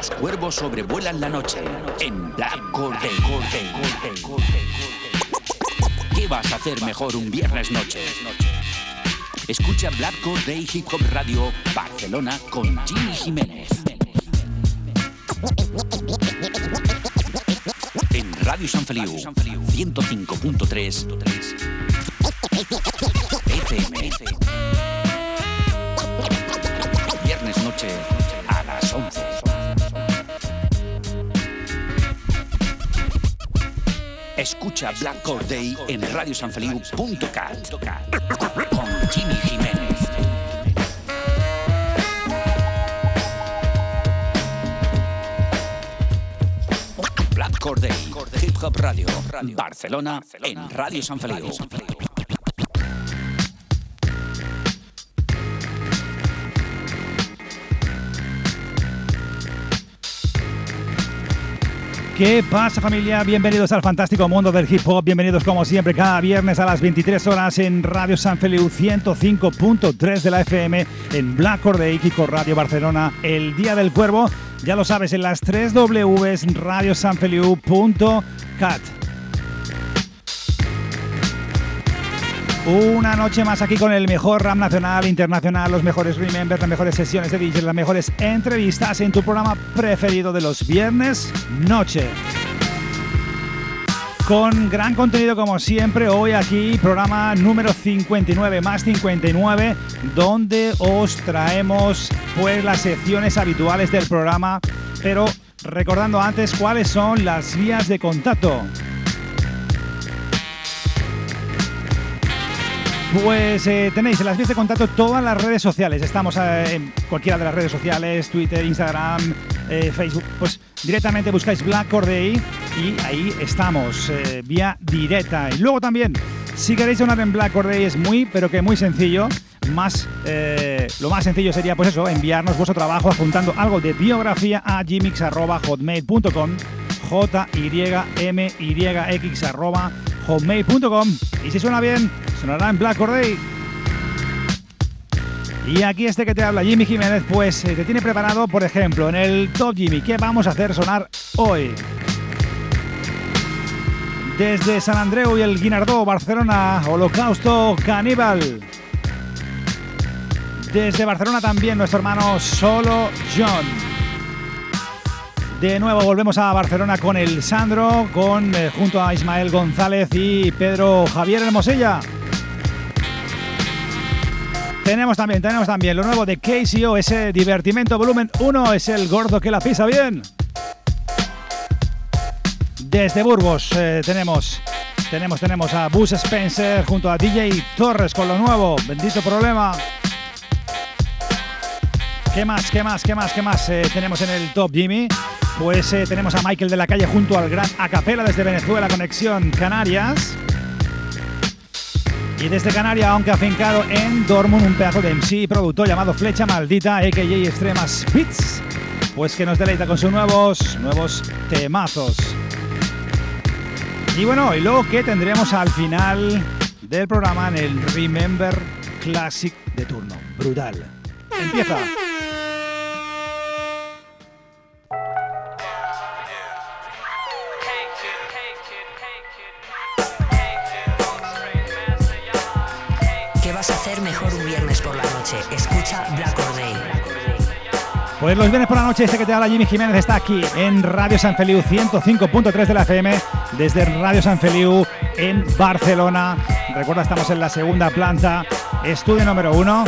Los cuervos sobrevuelan la noche en Black Corday. ¿Qué vas a hacer mejor un viernes noche? Escucha Black Corday Hip Hop Radio Barcelona con Jimmy Jiménez. En Radio San Feliu 105.3 FM. Viernes noche a las 11. Escucha Black Corday en radiosanfeliu.cat con Jimmy Jiménez. Black Corday, Hip Hop Radio, Barcelona, en Radio San Feliu. ¿Qué pasa familia? Bienvenidos al fantástico mundo del hip hop. Bienvenidos como siempre cada viernes a las 23 horas en Radio San Feliu 105.3 de la FM, en Black Corday, Kiko Radio Barcelona, El Día del Cuervo. Ya lo sabes, en las 3 Ws radiosanfeliu.cat. Una noche más aquí con el mejor rap nacional, internacional, los mejores remembers, las mejores sesiones de DJ, las mejores entrevistas en tu programa preferido de los viernes noche. Con gran contenido como siempre, hoy aquí programa número 59 más 59, donde os traemos pues las secciones habituales del programa, pero recordando antes cuáles son las vías de contacto. Pues eh, tenéis en las vías de contacto todas las redes sociales. Estamos eh, en cualquiera de las redes sociales, Twitter, Instagram, eh, Facebook. Pues directamente buscáis Black Corday y ahí estamos, vía directa. Y luego también, si queréis donar en Black Corday es muy, pero que muy sencillo. Más, lo más sencillo sería, pues eso, enviarnos vuestro trabajo apuntando algo de biografía a gmix.hotmail.com J-Y-M-Y-X arroba hotmail.com y si suena bien, sonará en Black Corday. Y aquí este que te habla, Jimmy Jiménez, pues te tiene preparado, por ejemplo, en el Top Jimmy, ¿qué vamos a hacer sonar hoy? Desde San Andreu y el Guinardó, Barcelona, Holocausto Caníbal. Desde Barcelona también nuestro hermano Solo John. De nuevo volvemos a Barcelona con el Sandro, con, eh, junto a Ismael González y Pedro Javier Hermosella. Tenemos también, tenemos también lo nuevo de KCO, ese divertimento volumen 1, es el gordo que la pisa bien. Desde Burgos eh, tenemos, tenemos, tenemos a Bus Spencer junto a DJ Torres con lo nuevo, bendito problema. ¿Qué más, qué más, qué más, qué más eh, tenemos en el Top Jimmy? Pues eh, tenemos a Michael de la calle junto al gran Acapela desde Venezuela, conexión Canarias. Y desde Canarias, aunque afincado en Dortmund, un pedazo de MC y productor llamado Flecha Maldita, a.k.a. Extremas Beats, pues que nos deleita con sus nuevos, nuevos temazos. Y bueno, y luego que tendremos al final del programa en el Remember Classic de turno. Brutal. Empieza. Pues los viernes por la noche, este que te habla Jimmy Jiménez está aquí en Radio San Feliu 105.3 de la FM, desde Radio San Feliu en Barcelona. Recuerda, estamos en la segunda planta, estudio número uno,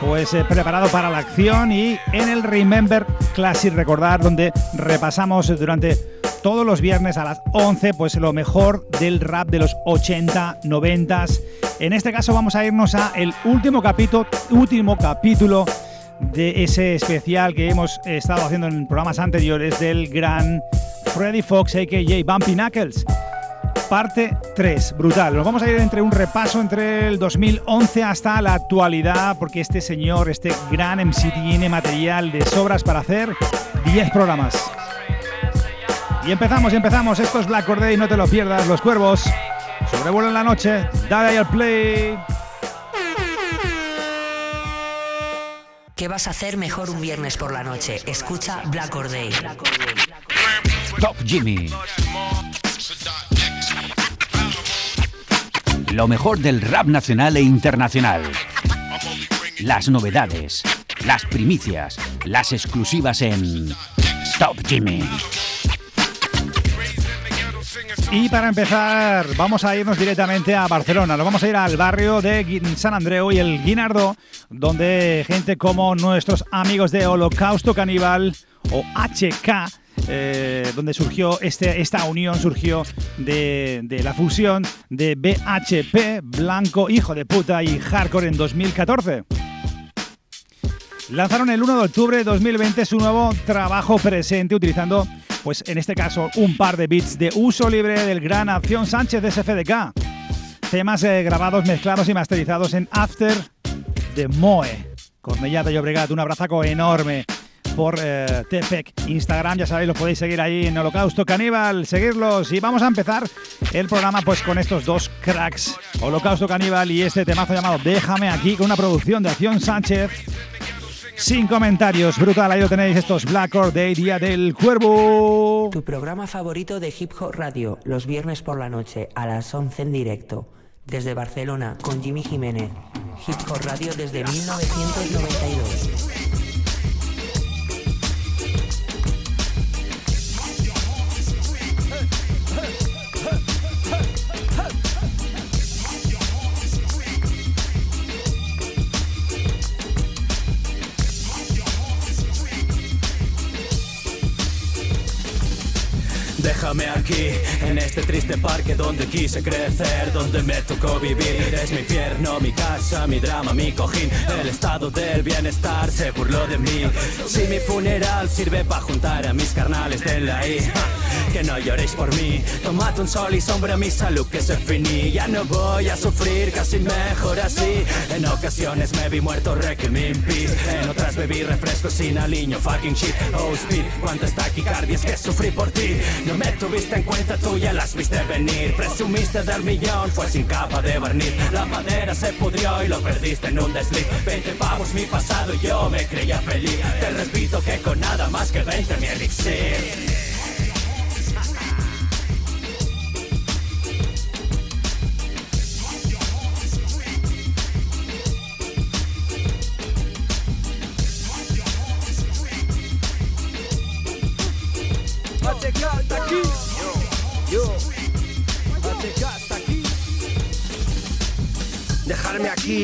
pues eh, preparado para la acción y en el Remember Classic, recordar, donde repasamos durante todos los viernes a las 11, pues lo mejor del rap de los 80, 90 en este caso vamos a irnos a el último capítulo, último capítulo de ese especial que hemos estado haciendo en programas anteriores del gran Freddy Fox, a.k.a. Bumpy Knuckles. Parte 3, brutal. Nos vamos a ir entre un repaso entre el 2011 hasta la actualidad, porque este señor, este gran MC tiene material de sobras para hacer 10 programas. Y empezamos, empezamos. Esto es Black Corday, no te lo pierdas, los cuervos. Sobrevuelo en la noche. Dale ahí al play. ¿Qué vas a hacer mejor un viernes por la noche? Escucha Black Or Day. Top Jimmy. Lo mejor del rap nacional e internacional. Las novedades, las primicias, las exclusivas en Top Jimmy. Y para empezar, vamos a irnos directamente a Barcelona. Nos vamos a ir al barrio de San Andreu y el Guinardó, donde gente como nuestros amigos de Holocausto Caníbal o HK eh, donde surgió este, esta unión, surgió de, de, la fusión de BHP, Blanco, Hijo de Puta y Hardcore en 2014. Lanzaron el 1 de octubre de 2020 su nuevo trabajo presente utilizando, pues en este caso, un par de beats de uso libre del gran Acción Sánchez de SFDK. Temas eh, grabados, mezclados y masterizados en After de Moe. Cornellà de Llobregat, un abrazaco enorme por eh, Tepec, Instagram, ya sabéis, lo podéis seguir ahí en Holocausto Caníbal, seguirlos y vamos a empezar el programa pues con estos dos cracks, Holocausto Caníbal y este temazo llamado Déjame aquí con una producción de Acción Sánchez sin comentarios. Brutal, ahí lo tenéis, estos Black Or Day, Día del Cuervo. Tu programa favorito de Hip Hop Radio, los viernes por la noche, a las 11 en directo. Desde Barcelona, con Jimmy Jiménez. Hip Hop Radio desde 1992. Déjame aquí, en este triste parque donde quise crecer, donde me tocó vivir. Es mi infierno, mi casa, mi drama, mi cojín. El estado del bienestar se burló de mí. Si mi funeral sirve para juntar a mis carnales de la I, que no lloréis por mí. Tomate un sol y sombra mi salud que se finí. Ya no voy a sufrir, casi mejor así. En ocasiones me vi muerto, requiem in peace. En otras bebí refrescos sin aliño, fucking shit. Oh, speed, cuántas taquicardias que sufrí por ti. Me tuviste en cuenta, tú ya las viste venir. Presumiste del millón, fue sin capa de barniz. La madera se pudrió y lo perdiste en un desliz. 20 pavos mi pasado y yo me creía feliz. Te repito que con nada más que 20 mi elixir.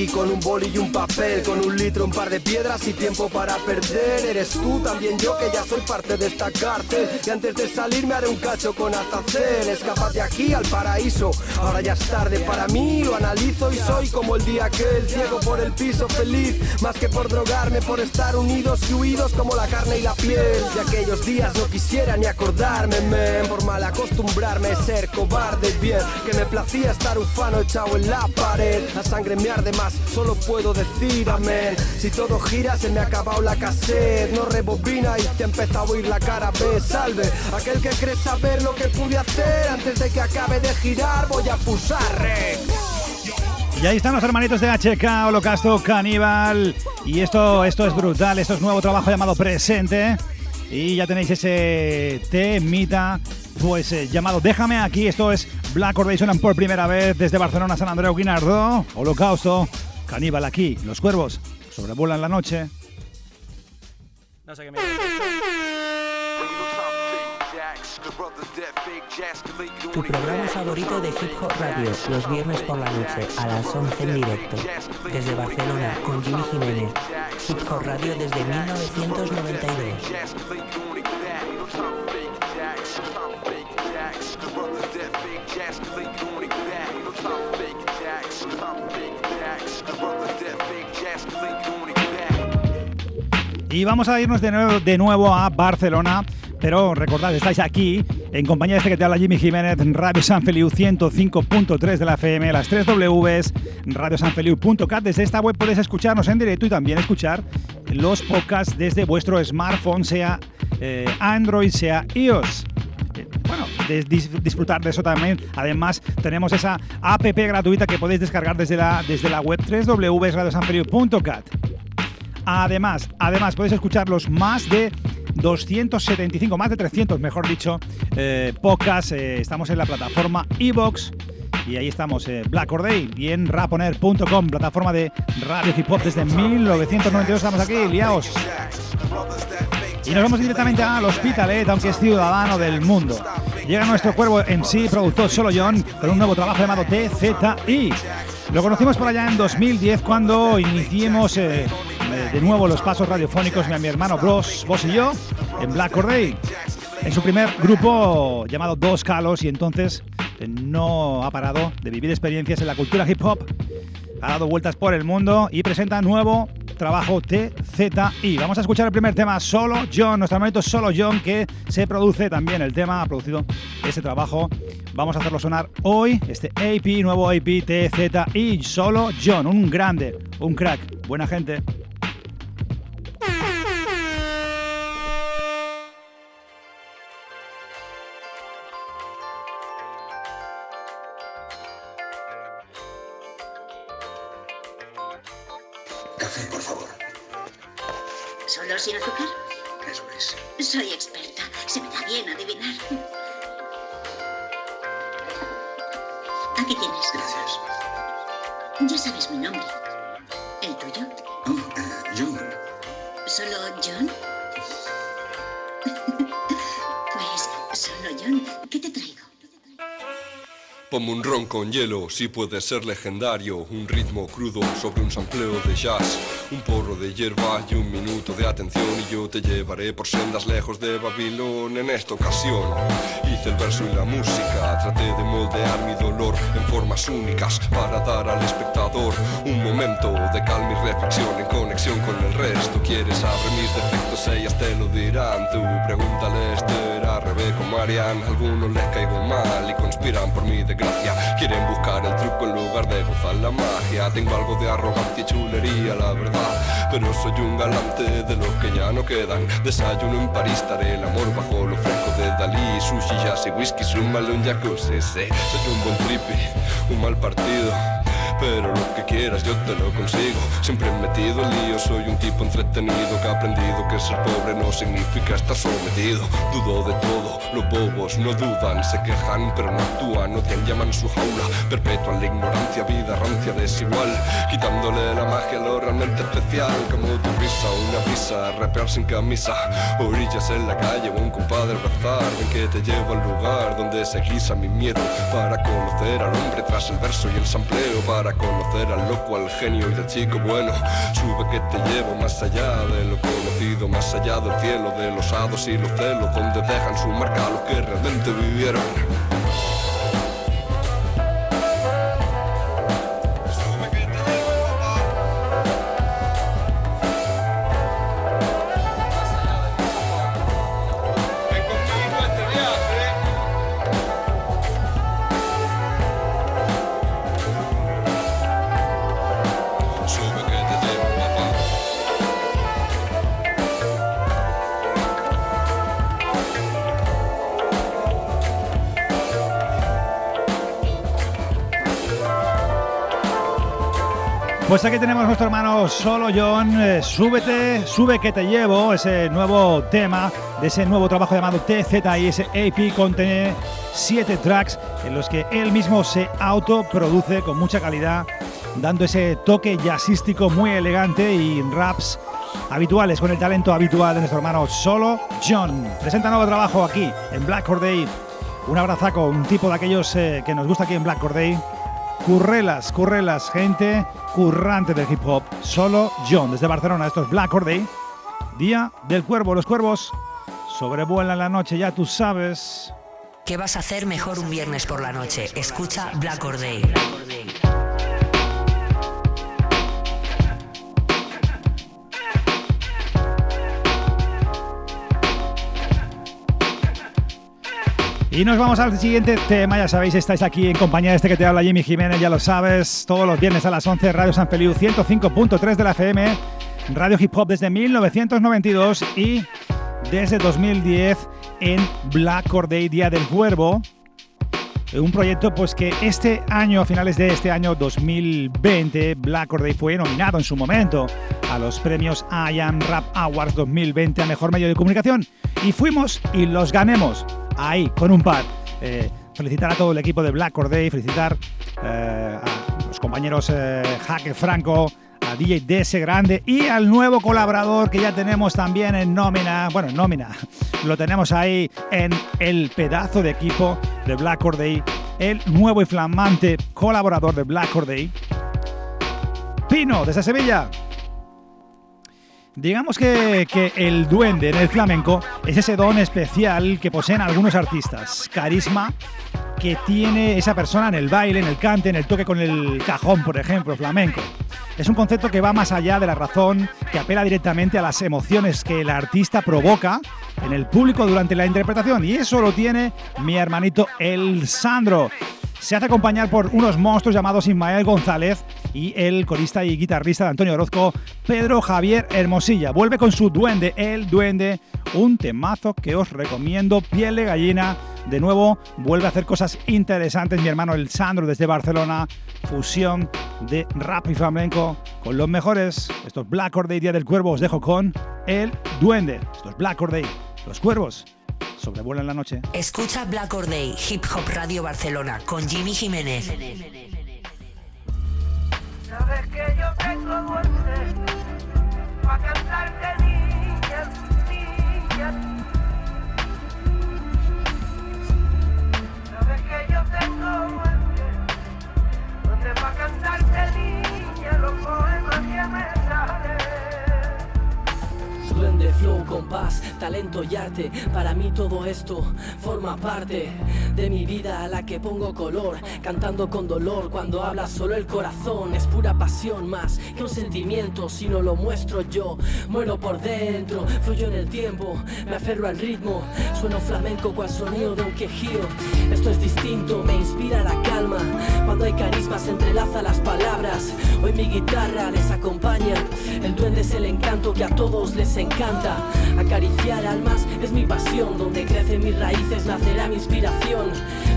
Con un boli y un papel, con un litro, un par de piedras y tiempo para perder. Eres tú, también yo, que ya soy parte de esta cárcel. Y antes de salir me haré un cacho con azacel. Escapad de aquí al paraíso, ahora ya es tarde para mí. Lo analizo y soy como el día que el ciego por el piso feliz. Más que por drogarme, por estar unidos y huidos como la carne y la piel. De aquellos días no quisiera ni acordarme, men. Por mal acostumbrarme a ser cobarde bien. Que me placía estar ufano echado en la pared sangre me arde más, solo puedo decir amén. Si todo gira, se me ha acabado la cassette. No rebobina y te empieza a oír la cara B. Salve, aquel que cree saber lo que pude hacer. Antes de que acabe de girar, voy a pulsar Y ahí están los hermanitos de HK, Holocausto Caníbal. Y esto, esto es brutal, esto es nuevo trabajo llamado Presente. Y ya tenéis ese temita, pues eh, llamado Déjame aquí. Esto es Black Ordation por primera vez desde Barcelona, San Andreu, Guinardó. Holocausto, Caníbal aquí. Los cuervos sobrevuelan la noche. No sé qué me Tu programa favorito de Hip Hop Radio, los viernes por la noche, a las 11 en directo. Desde Barcelona, con Jimmy Jiménez. Hip Hop Radio desde 1992. Y vamos a irnos de nuevo, de nuevo a Barcelona. Pero recordad, estáis aquí en compañía de este que te habla Jimmy Jiménez, Radio San Feliu 105.3 de la FM, las 3 Ws, radiosanfeliu.cat. Desde esta web podéis escucharnos en directo y también escuchar los podcasts desde vuestro smartphone, sea eh, Android, sea iOS. Eh, bueno, disfrutar de eso también. Además, tenemos esa app gratuita que podéis descargar desde la, desde la web www.radiosanfeliu.cat. Además, además podéis escuchar los más de 275, más de 300, mejor dicho, eh. Eh, estamos en la plataforma Evox y ahí estamos, eh, Black Or Day y en raponer.com, plataforma de radio hip hop desde 1992. Estamos aquí, liaos. Y nos vamos directamente al Hospitalet, aunque es ciudadano del mundo. Llega nuestro cuervo en sí, productor Solo John, con un nuevo trabajo llamado TZI. Lo conocimos por allá en 2010 cuando iniciemos eh, de nuevo los pasos radiofónicos mi, hermano Bros, vos y yo, en Black Day. En su primer grupo llamado Dos Calos y entonces eh, no ha parado de vivir experiencias en la cultura hip hop, ha dado vueltas por el mundo y presenta nuevo trabajo TZI. Vamos a escuchar el primer tema, Solo John, nuestro momento Solo John, que se produce también el tema, ha producido ese trabajo. Vamos a hacerlo sonar hoy, este AP, nuevo AP TZI, Solo John, un grande, un crack, buena gente. Sin azúcar? Eso es. Soy experta. Se me da bien adivinar. Aquí tienes. Gracias. Ya sabes mi nombre. ¿El tuyo? Oh, uh, John. ¿Solo John? Ponme un ron con hielo, si puede ser legendario. Un ritmo crudo sobre un sampleo de jazz. Un porro de hierba y un minuto de atención y yo te llevaré por sendas lejos de Babilón en esta ocasión. Hice el verso y la música, traté de moldear mi dolor en formas únicas para dar al espectador un momento de calma y reflexión en conexión con el resto. Quieres saber mis defectos, ellas te lo dirán. Tú pregúntale a Esther, a Rebeca o Marian. Algunos les caigo mal y conspiran por mi desgracia. Quieren buscar el truco en lugar de gozar la magia. Tengo algo de arrogancia y chulería, la verdad pero soy un galante de los que ya no quedan. Desayuno en París, estaré el amor bajo lo fresco de Dalí. Sushi, jazz y whisky, súmale un jacuzzi. Soy un buen trippy, un mal partido pero lo que quieras yo te lo consigo. Siempre metido en lío, soy un tipo entretenido que ha aprendido que ser pobre no significa estar sometido. Dudo de todo, los bobos no dudan, se quejan pero no actúan, no te llaman su jaula. Perpetuan la ignorancia, vida rancia desigual, quitándole la magia a lo realmente especial. Como tu risa, una brisa, rapear sin camisa, orillas en la calle, un compadre abrazar. Ven que te llevo al lugar donde se guisa mi miedo para conocer al hombre tras el verso y el sampleo para conocer al loco, al genio y al chico bueno. Sube que te llevo más allá de lo conocido, más allá del cielo, de los hados y los celos, donde dejan su marca a los que realmente vivieron. Pues aquí tenemos nuestro hermano Solo John, eh, Súbete, Sube que te llevo, ese nuevo tema de ese nuevo trabajo llamado TZ y ese AP contiene siete tracks en los que él mismo se autoproduce con mucha calidad, dando ese toque jazzístico muy elegante y raps habituales con el talento habitual de nuestro hermano Solo John. Presenta nuevo trabajo aquí en Black Corday. Un abrazaco, un tipo de aquellos eh, que nos gusta aquí en Black Corday Currelas, currelas, gente currante del hip hop. Solo John, desde Barcelona, esto es Black Day. Día del Cuervo. Los cuervos sobrevuelan la noche, ya tú sabes. ¿Qué vas a hacer mejor un viernes por la noche? Escucha Black Day. Y nos vamos al siguiente tema, ya sabéis, estáis aquí en compañía de este que te habla Jimmy Jiménez, ya lo sabes, todos los viernes a las 11, Radio San Feliu 105.3 de la FM, Radio Hip Hop desde 1992 y desde 2010 en Black Corday Día del Cuervo. un proyecto pues que este año, a finales de este año 2020, Black Day fue nominado en su momento a los premios I Am Rap Awards 2020 a Mejor Medio de Comunicación. Y fuimos y los ganemos ahí con un par. Eh, felicitar a todo el equipo de Black Day, felicitar eh, a los compañeros eh, Jaque Franco, a DJ DS Grande y al nuevo colaborador que ya tenemos también en nómina, bueno, en nómina, lo tenemos ahí en el pedazo de equipo de Black Day, el nuevo y flamante colaborador de Black Day, Pino, desde Sevilla. Digamos que, que, el duende en el flamenco es ese don especial que poseen algunos artistas. Carisma que tiene esa persona en el baile, en el cante, en el toque con el cajón, por ejemplo, flamenco. Es un concepto que va más allá de la razón, que apela directamente a las emociones que el artista provoca en el público durante la interpretación. Y eso lo tiene mi hermanito El Sandro. Se hace acompañar por unos monstruos llamados Ismael González y el corista y guitarrista de Antonio Orozco, Pedro Javier Hermosilla. Vuelve con su duende, el duende, un temazo que os recomiendo, piel de gallina. De nuevo, vuelve a hacer cosas interesantes mi hermano El Sandro desde Barcelona, fusión de rap y flamenco con los mejores. Estos Black Or Day Día del Cuervo os dejo con el duende. Estos Black Or Day, los cuervos sobrevuelan la noche. Escucha Black Or Day, Hip Hop Radio Barcelona, con Jimmy Jiménez. Sabes que yo tengo cantarte donde pa' cantarte niña los poemas que me salen. Duende, flow, compás, talento y arte. Para mí todo esto forma parte de mi vida a la que pongo color. Cantando con dolor cuando habla solo el corazón. Es pura pasión más que un sentimiento. Si no lo muestro yo, muero por dentro. Fluyo en el tiempo, me aferro al ritmo. Sueno flamenco cual sonido de un quejío. Esto es distinto, me inspira la calma. Cuando hay carisma se entrelaza las palabras. Hoy mi guitarra les acompaña. El duende es el encanto que a todos les encanta. Acariciar almas es mi pasión. Donde crecen mis raíces nacerá mi inspiración.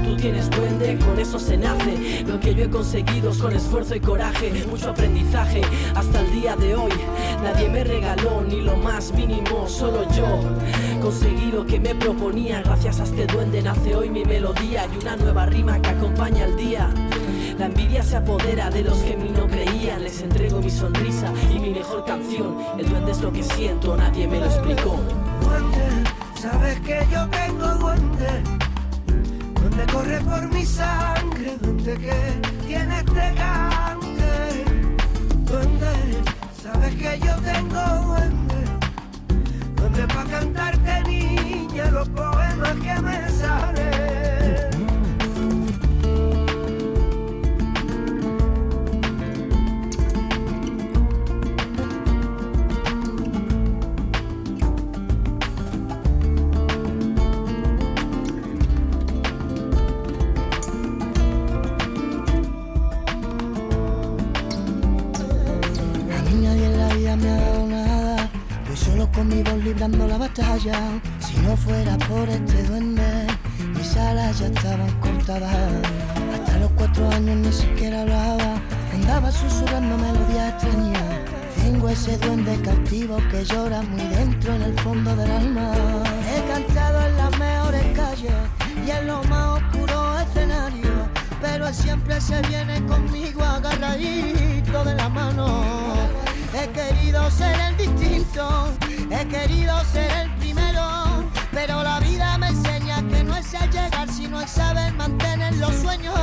Tú tienes duende, con eso se nace. Lo que yo he conseguido es con esfuerzo y coraje. Mucho aprendizaje hasta el día de hoy. Nadie me regaló ni lo más mínimo, solo yo. Conseguí lo que me proponía. Gracias a este duende nace hoy mi melodía y una nueva rima que acompaña el día. La envidia se apodera de los que en mí no creían. Les entrego mi sonrisa y mi mejor canción. El duende es lo que siento, nadie me lo explicó. Duende, sabes que yo tengo duende. Donde corre por mi sangre, donde que tiene este cante. Duende, sabes que yo tengo duende. Donde pa' cantarte niña los poemas que me salen. Conmigo librando la batalla. Si no fuera por este duende, mis alas ya estaban cortadas. Hasta los cuatro años ni siquiera hablaba. Andaba susurrando melodías extrañas. Tengo ese duende cautivo que llora muy dentro en el fondo del alma. He cantado en las mejores calles y en los más oscuros escenarios. Pero siempre se viene conmigo agarradito de la mano. He querido ser el distinto, he querido ser el primero. Pero la vida me enseña que no es el llegar, sino el saber mantener los sueños.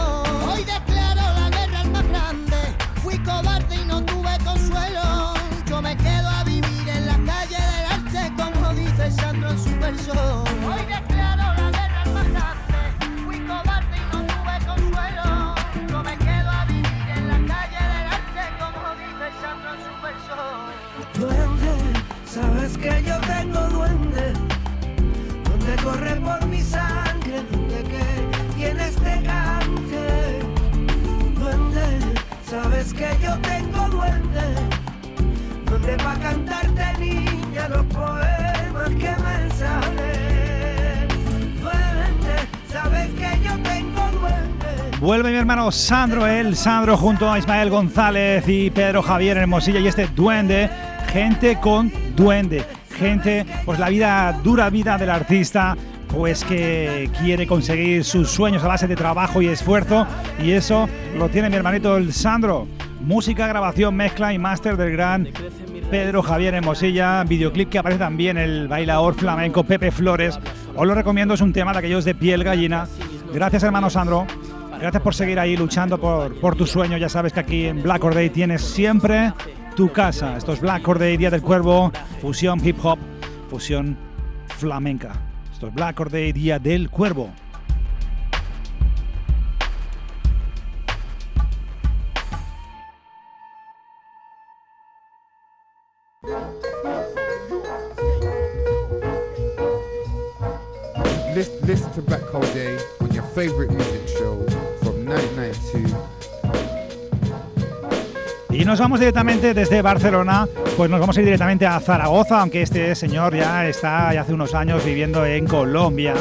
Hoy declaro la guerra al más grande. Fui cobarde y no tuve consuelo. Yo me quedo a vivir en la calle del arte, como dice Sandro en su verso. Sabes que yo tengo duende, donde corre por mi sangre, donde que tiene este cante. Duende, sabes que yo tengo duende, donde pa' cantarte niña los poemas que me salen. Duende, sabes que yo tengo duende. Vuelve mi hermano Sandro, el Sandro junto a Ismael González y Pedro Javier Hermosilla y este duende, gente con duende, gente, pues la vida, dura vida del artista, pues que quiere conseguir sus sueños a base de trabajo y esfuerzo y eso lo tiene mi hermanito el Sandro. Música, grabación, mezcla y máster del gran Pedro Javier Hermosilla, videoclip que aparece también el bailador flamenco Pepe Flores. Os lo recomiendo, es un tema de aquellos de piel gallina. Gracias hermano Sandro. Gracias por seguir ahí luchando por, por tu sueño. Ya sabes que aquí en Black Or Day tienes siempre tu casa. Esto es Black Or Day, Día del Cuervo, fusión hip hop, fusión flamenca. Esto es Black Or Day, Día del Cuervo. Listen to Black Hole Day on your favorite nos vamos directamente desde Barcelona, pues nos vamos a ir directamente a Zaragoza, aunque este señor ya está ya hace unos años viviendo en Colombia.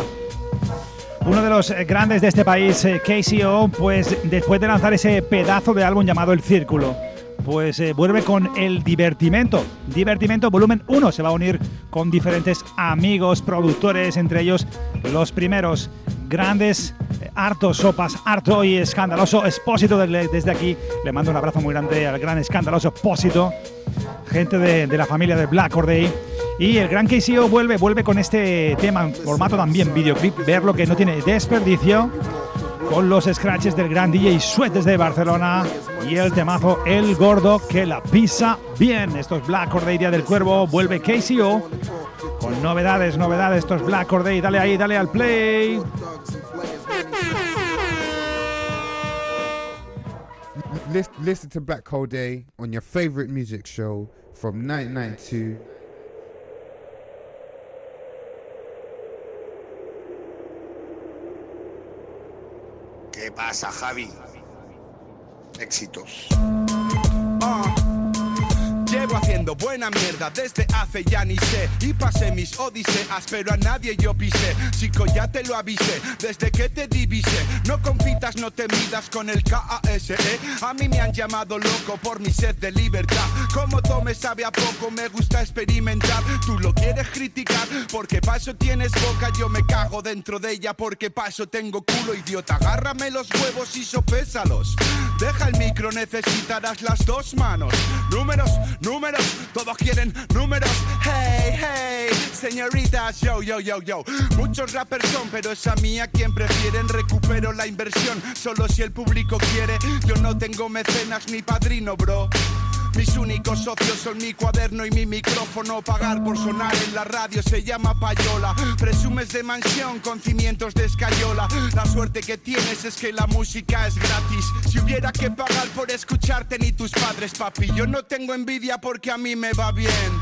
Uno de los grandes de este país, eh, KCO, pues después de lanzar ese pedazo de álbum llamado El Círculo, pues eh, vuelve con el Divertimento. Divertimento volumen 1 se va a unir con diferentes amigos, productores, entre ellos los primeros grandes, hartos sopas, harto y escandaloso Expósito desde aquí. Le mando un abrazo muy grande al gran escandaloso Expósito, gente de, la familia de Black Or Day. Y el gran KCO vuelve, vuelve con este tema en formato también videoclip, ver lo que no tiene desperdicio con los scratches del gran DJ Sweat desde Barcelona y el temazo El Gordo que la pisa bien. Esto es Black Or Day, Día del Cuervo, vuelve KCO con novedades, novedades. Esto es Black Or Day, dale ahí, dale al play. Listen, listen to Black Hole Day on your favorite music show from 1992. ¿Qué pasa, Javi? Éxitos. Ah. Llevo haciendo buena mierda desde hace ya ni sé. Y pasé mis odiseas pero a nadie yo pisé. Chico ya te lo avisé desde que te divise No compitas, no te midas con el KASE A mí me han llamado loco por mi sed de libertad. Como tome sabe a poco me gusta experimentar. Tú lo quieres criticar porque paso tienes boca. Yo me cago dentro de ella porque paso tengo culo idiota. Agárrame los huevos y sopésalos Deja el micro, necesitarás las dos manos Números, números, todos quieren números. Hey, hey, señoritas, yo, yo, yo, yo. Muchos rappers son, pero es a mí a quien prefieren. Recupero la inversión, solo si el público quiere. Yo no tengo mecenas ni padrino, bro. Mis únicos socios son mi cuaderno y mi micrófono. Pagar por sonar en la radio se llama payola. Presumes de mansión con cimientos de escayola. La suerte que tienes es que la música es gratis. Si hubiera que pagar por escucharte, ni tus padres, papi. Yo no tengo envidia porque a mí me va bien.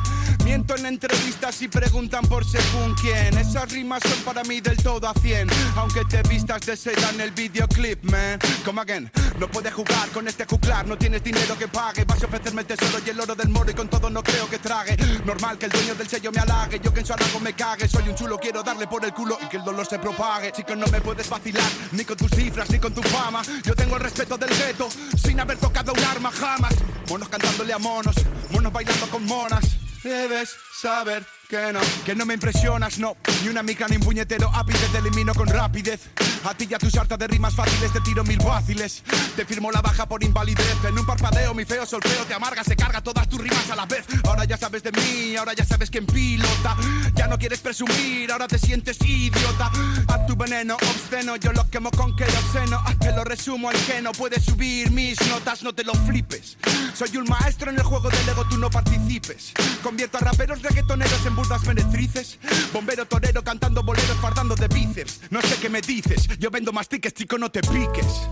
Miento en entrevistas y preguntan por según quién. Esas rimas son para mí del todo a 100. Aunque te vistas de seda en el videoclip, man. Come again. No puedes jugar con este juglar. No tienes dinero que pague. Vas a ofrecerme el tesoro y el oro del moro. Y con todo no creo que trague. Normal que el dueño del sello me halague. Yo que en su me cague. Soy un chulo, quiero darle por el culo y que el dolor se propague. Chico, no me puedes vacilar. Ni con tus cifras, ni con tu fama. Yo tengo el respeto del gueto. Sin haber tocado un arma jamás. Monos cantándole a monos. Monos bailando con monas. Debes saber que no, que no me impresionas, no. Ni una mica ni un puñetero ápice te elimino con rapidez. A ti y a tu sarta de rimas fáciles te tiro mil fáciles. Te firmo la baja por invalidez. En un parpadeo, mi feo solfeo te amarga, se carga todas tus rimas a la vez. Ahora ya sabes de mí, ahora ya sabes quién pilota. Ya no quieres presumir, ahora te sientes idiota. A tu veneno obsceno, yo lo quemo con queroseno. Que lo resumo al que no puedes subir mis notas, no te lo flipes. Soy un maestro en el juego del ego, tú no participes. Convierto a raperos reggaetoneros en burdas meretrices. Bombero torero cantando boleros fardando de bíceps. No sé qué me dices, yo vendo más tickets, chico, no te piques.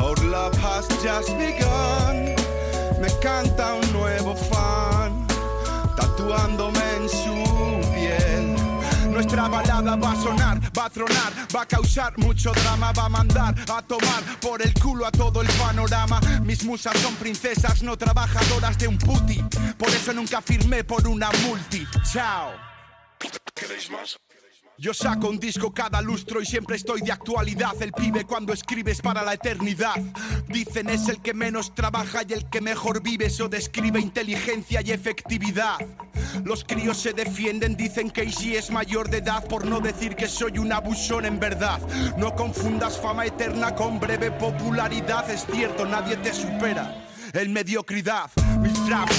Our love has just begun. Me canta un nuevo fan, tatuándome en su. Nuestra balada va a sonar, va a tronar, va a causar mucho drama, va a mandar a tomar por el culo a todo el panorama. Mis musas son princesas, no trabajadoras de un puti. Por eso nunca firmé por una multi. Chao. ¿Queréis más? Yo saco un disco cada lustro y siempre estoy de actualidad. El pibe cuando escribes para la eternidad. Dicen es el que menos trabaja y el que mejor vive. Eso describe inteligencia y efectividad. Los críos se defienden, dicen que Easy es mayor de edad por no decir que soy un abusón en verdad. No confundas fama eterna con breve popularidad. Es cierto, nadie te supera en mediocridad.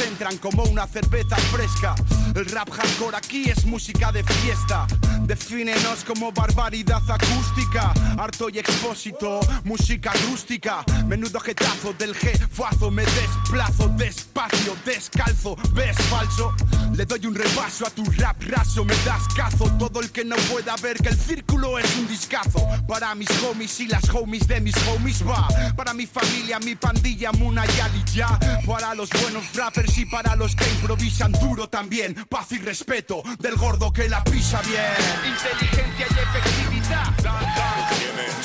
Entran como una cerveza fresca. El rap hardcore aquí es música de fiesta. Defínenos como barbaridad acústica. Harto y expósito, música rústica. Menudo jetazo del jefazo. Me desplazo despacio, descalzo. ¿Ves falso? Le doy un repaso a tu rap raso. Me das cazo. Todo el que no pueda ver que el círculo es un discazo. Para mis homies y las homies de mis homies va. Para mi familia, mi pandilla, Muna y ya. Para los buenos rappers y para los que improvisan duro también. Paz y respeto del gordo que la pisa bien. Inteligencia y efectividad.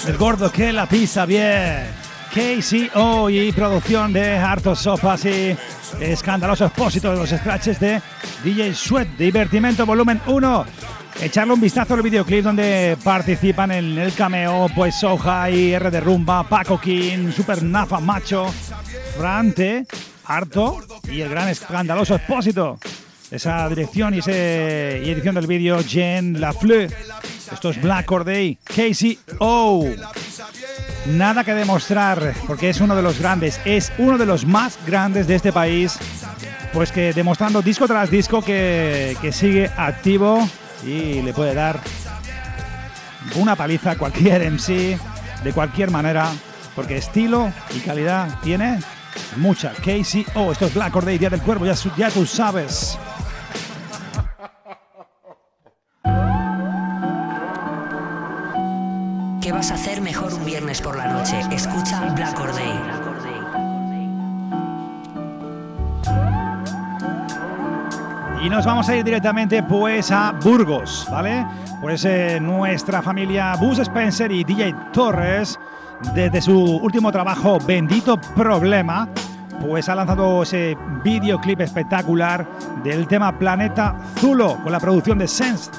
El gordo que la pisa bien. KCO y producción de hartos sopas y escandaloso expósito de los scratches de DJ Sweat. Divertimento volumen 1. Echarle un vistazo al videoclip donde participan en el cameo pues Soja y R de Rumba, Paco King, Super Nafa Macho, Frante, Harto y el gran escandaloso expósito. Esa dirección y, ese, y edición del vídeo, Jen Lafleur. Esto es Black Corday, Casey O. Nada que demostrar, porque es uno de los grandes, es uno de los más grandes de este país. Pues que demostrando disco tras disco que, que sigue activo y le puede dar una paliza a cualquier MC de cualquier manera, porque estilo y calidad tiene mucha. Casey O, esto es Black Corday, Día del Cuervo, ya, ya tú sabes. ¿Qué vas a hacer mejor un viernes por la noche? Escucha Black or Day. Y nos vamos a ir directamente pues a Burgos, ¿vale? Pues eh, nuestra familia Bus Spencer y DJ Torres, desde su último trabajo Bendito Problema, pues ha lanzado ese videoclip espectacular del tema Planeta Zulo con la producción de Sense.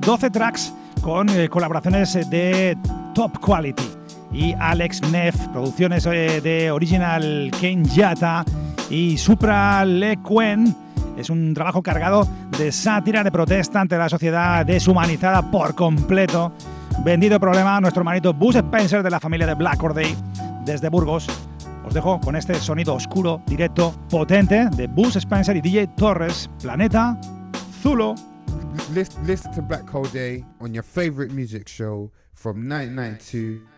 12 tracks con eh, colaboraciones de top quality. Y Alex Neff, producciones eh, de Original Ken Yata y Supra Le Quen. Es un trabajo cargado de sátira, de protesta ante la sociedad deshumanizada por completo. Vendido problema nuestro hermanito Buzz Spencer de la familia de Black Or Day desde Burgos. Os dejo con este sonido oscuro, directo, potente de Buzz Spencer y DJ Torres, Planeta Zulo. Listen, listen to Black Hole Day on your favorite music show from 1992.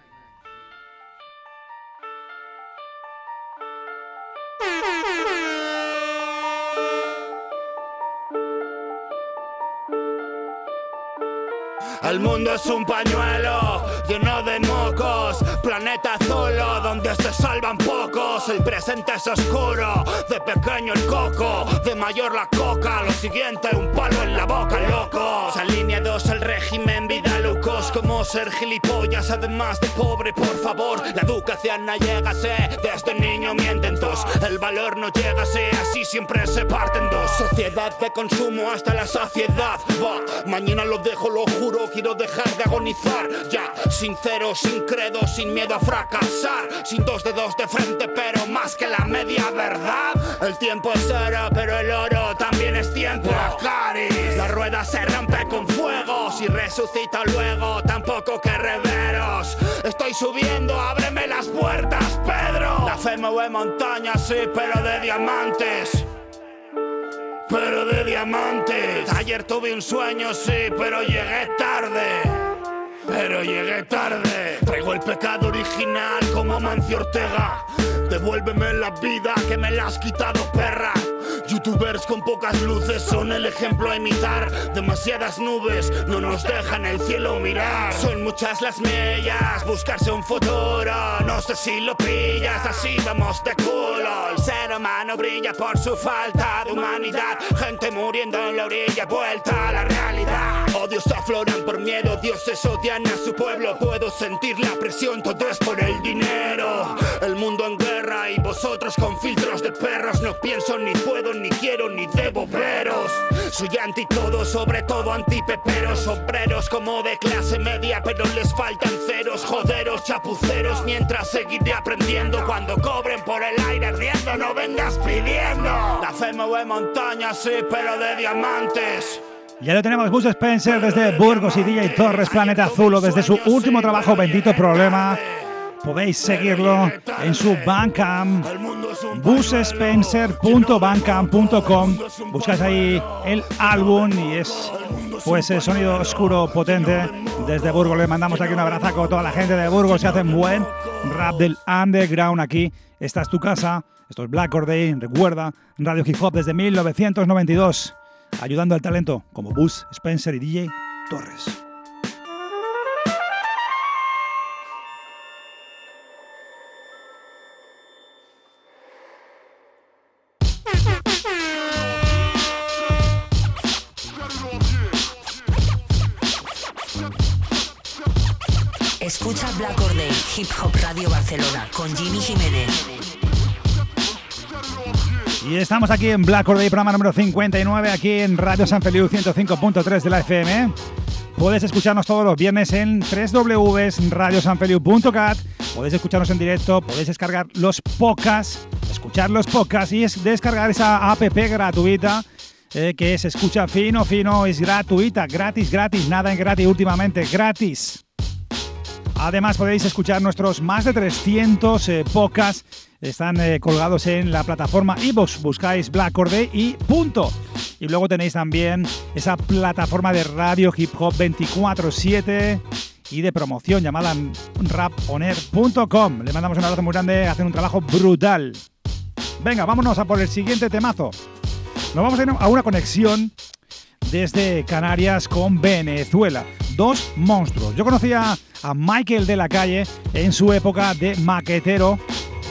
El mundo es un pañuelo lleno de mocos, planeta azul donde se salvan pocos. El presente es oscuro, de pequeño el coco, de mayor la coca. Lo siguiente, un palo en la boca, locos. Alineados al régimen, vida locos, ser gilipollas, además de pobre, por favor. La educación no llega, sé, desde niño mienten dos. El valor no llega, sé, así siempre se parten dos. Sociedad de consumo hasta la saciedad. Va, mañana lo dejo, lo juro, quiero dejar de agonizar. Ya, sincero, sin credo, sin miedo a fracasar. Sin dos dedos de frente, pero más que la media verdad. El tiempo es oro, pero el oro también es tiempo. Caris, la rueda se rompe con fuego. Si resucito luego, tampoco que reveros. Estoy subiendo, ábreme las puertas, Pedro. La fe mueve montañas, sí, pero de diamantes pero de diamantes. Ayer tuve un sueño, sí, pero llegué tarde. Pero llegué tarde. Traigo el pecado original como Mancio Ortega. Devuélveme la vida que me la has quitado, perra. Youtubers con pocas luces son el ejemplo a imitar. Demasiadas nubes no nos dejan el cielo mirar. Son muchas las mellas, buscarse un futuro. No sé si lo pillas, así vamos de culo. El ser humano brilla por su falta de humanidad. Gente muriendo en la orilla, vuelta a la realidad. odios afloran por miedo, dioses odian a su pueblo. Puedo sentir la presión, todo es por el dinero. El mundo en guerra y vosotros con filtros de perros. No pienso ni puedo, ni quiero, ni debo veros. Soy anti todo, sobre todo anti peperos. Obreros como de clase media, pero les faltan ceros. Joderos, chapuceros, mientras seguiré aprendiendo. Cuando cobren por el aire riendo, no vengas pidiendo. La fe mueve montañas, sí, pero de diamantes. Ya lo tenemos Bus Spencer desde Burgos y DJ Torres Planeta Azul desde su último trabajo Bendito Problema. Podéis seguirlo en su Bandcamp, busspencer.bandcamp.com. Buscáis ahí el álbum y es pues el sonido oscuro potente desde Burgos. Le mandamos aquí un abrazo a toda la gente de Burgos. Se hacen buen rap del underground aquí. Esta es tu casa. Esto es Black Or Day. Recuerda, Radio Hip Hop desde 1992 ayudando al talento como Bus, Spencer y DJ Torres. Escucha Black Or Day, Hip Hop Radio Barcelona, con Jimmy Jiménez. Y estamos aquí en Black Day, programa número 59, aquí en Radio San Feliu 105.3 de la FM. Puedes escucharnos todos los viernes en www.radiosanfeliu.cat. Podéis escucharnos en directo, podéis descargar los podcasts, escuchar los podcasts y es descargar esa app gratuita eh, que se escucha fino, fino, es gratuita, gratis, gratis, nada en gratis últimamente, gratis. Además podéis escuchar nuestros más de 300 eh, podcasts están eh, colgados en la plataforma iVoox. Buscáis Black Or y punto. Y luego tenéis también esa plataforma de radio hip hop 24-7 y de promoción llamada raponer.com. Le mandamos un abrazo muy grande, hacen un trabajo brutal. Venga, vámonos a por el siguiente temazo. Nos vamos a ir a una conexión desde Canarias con Venezuela. Dos monstruos. Yo conocía a Michael de la Calle en su época de maquetero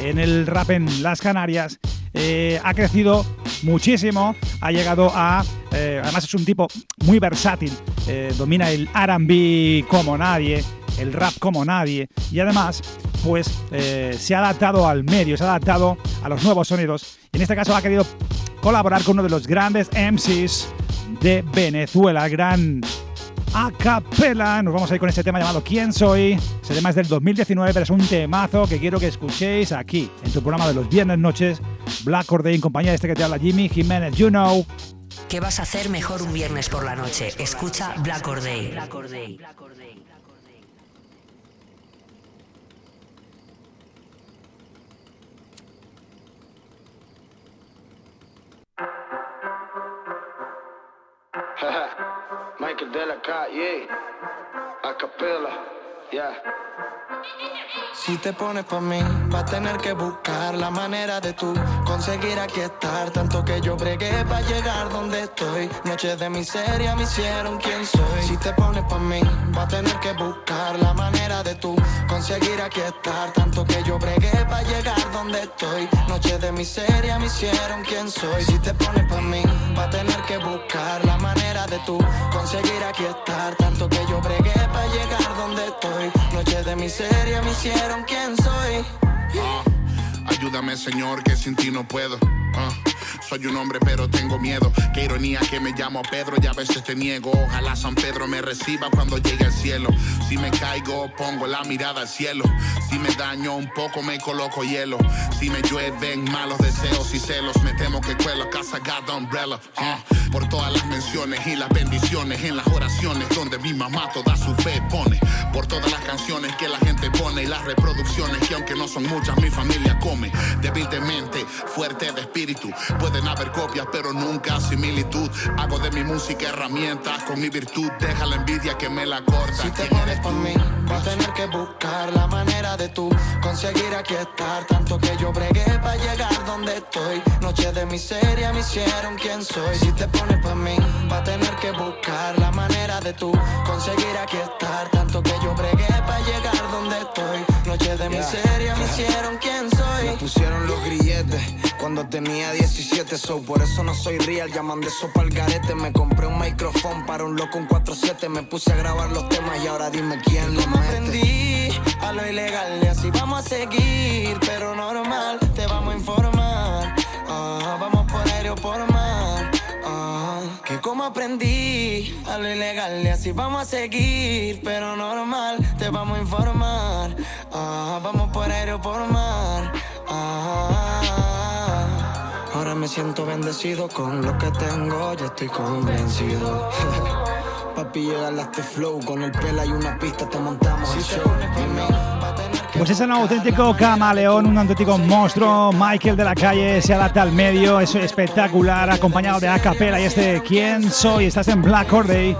en el rap en las Canarias. Eh, ha crecido muchísimo, ha llegado a... Eh, además es un tipo muy versátil, eh, domina el RB como nadie, el rap como nadie y además pues se ha adaptado al medio, se ha adaptado a los nuevos sonidos en este caso ha querido colaborar con uno de los grandes MCs de Venezuela, gran a capela. Nos vamos a ir con este tema llamado ¿Quién soy? Ese tema es del 2019, pero es un temazo que quiero que escuchéis aquí, en tu programa de los viernes noches, Black Or en compañía de este que te habla Jimmy Jiménez, you know. ¿Qué vas a hacer mejor un viernes por la noche? Escucha Black Or Day. Michael de la calle, a capella, yeah. Si te pones pa' mí, va a tener que buscar la manera de tú conseguir aquí estar. Tanto que yo bregué para llegar donde estoy. Noches de miseria me hicieron quien soy. Si te pones pa' mí, va a tener que buscar la manera de tú conseguir aquí estar. Tanto que yo bregué para llegar donde estoy. Noches de miseria me hicieron quien soy. Si te pones pa' mí, va a tener que buscar la manera de tú conseguir aquí estar. Tanto que yo bregué para llegar donde estoy. Noches de miseria me hicieron quien soy. Ah, ayúdame, Señor, que sin ti no puedo. Ah. Soy un hombre pero tengo miedo. Qué ironía que me llamo Pedro y a veces te niego. Ojalá San Pedro me reciba cuando llegue al cielo. Si me caigo, pongo la mirada al cielo. Si me daño un poco, me coloco hielo. Si me llueven malos deseos y celos, me temo que cuelo casa God Umbrella. Ah, por todas las menciones y las bendiciones en las oraciones donde mi mamá toda su fe pone. Por todas las canciones que la gente pone y las reproducciones que aunque no son muchas mi familia come. Débil de mente, fuerte de espíritu. Pueden haber copias, pero nunca similitud. Hago de mi música herramientas con mi virtud. Deja la envidia que me la corta. Si te pones por mí, va a tener que buscar la manera de tú conseguir aquí estar. Tanto que yo bregué para llegar donde estoy. Noche de miseria me hicieron quien soy. Si te pones por mí, va a tener que buscar la manera de tú conseguir aquí estar. Tanto que yo bregué para llegar donde estoy Noche de miseria me hicieron quien soy. Me pusieron los grilletes cuando tenía 17, so por eso no soy real. Llaman de sopa al garete. Me compré un micrófono para un loco un 4-7. Me puse a grabar los temas y ahora dime quién ¿Cómo mete. aprendí a lo ilegal y así vamos a seguir, pero normal, te vamos a informar. Como aprendí a lo ilegal y así vamos a seguir, pero normal, te vamos a informar. Ah, vamos por aéreo, por mar. Ah, ahora me siento bendecido con lo que tengo, ya estoy convencido. Papi, llega a este flow. Con el pela y una pista te montamos. Dime. Pues es un auténtico camaleón, un auténtico monstruo. Michael de la calle se adapta al medio, es espectacular, acompañado de Acapella y este ¿Quién soy? Estás en Black Day.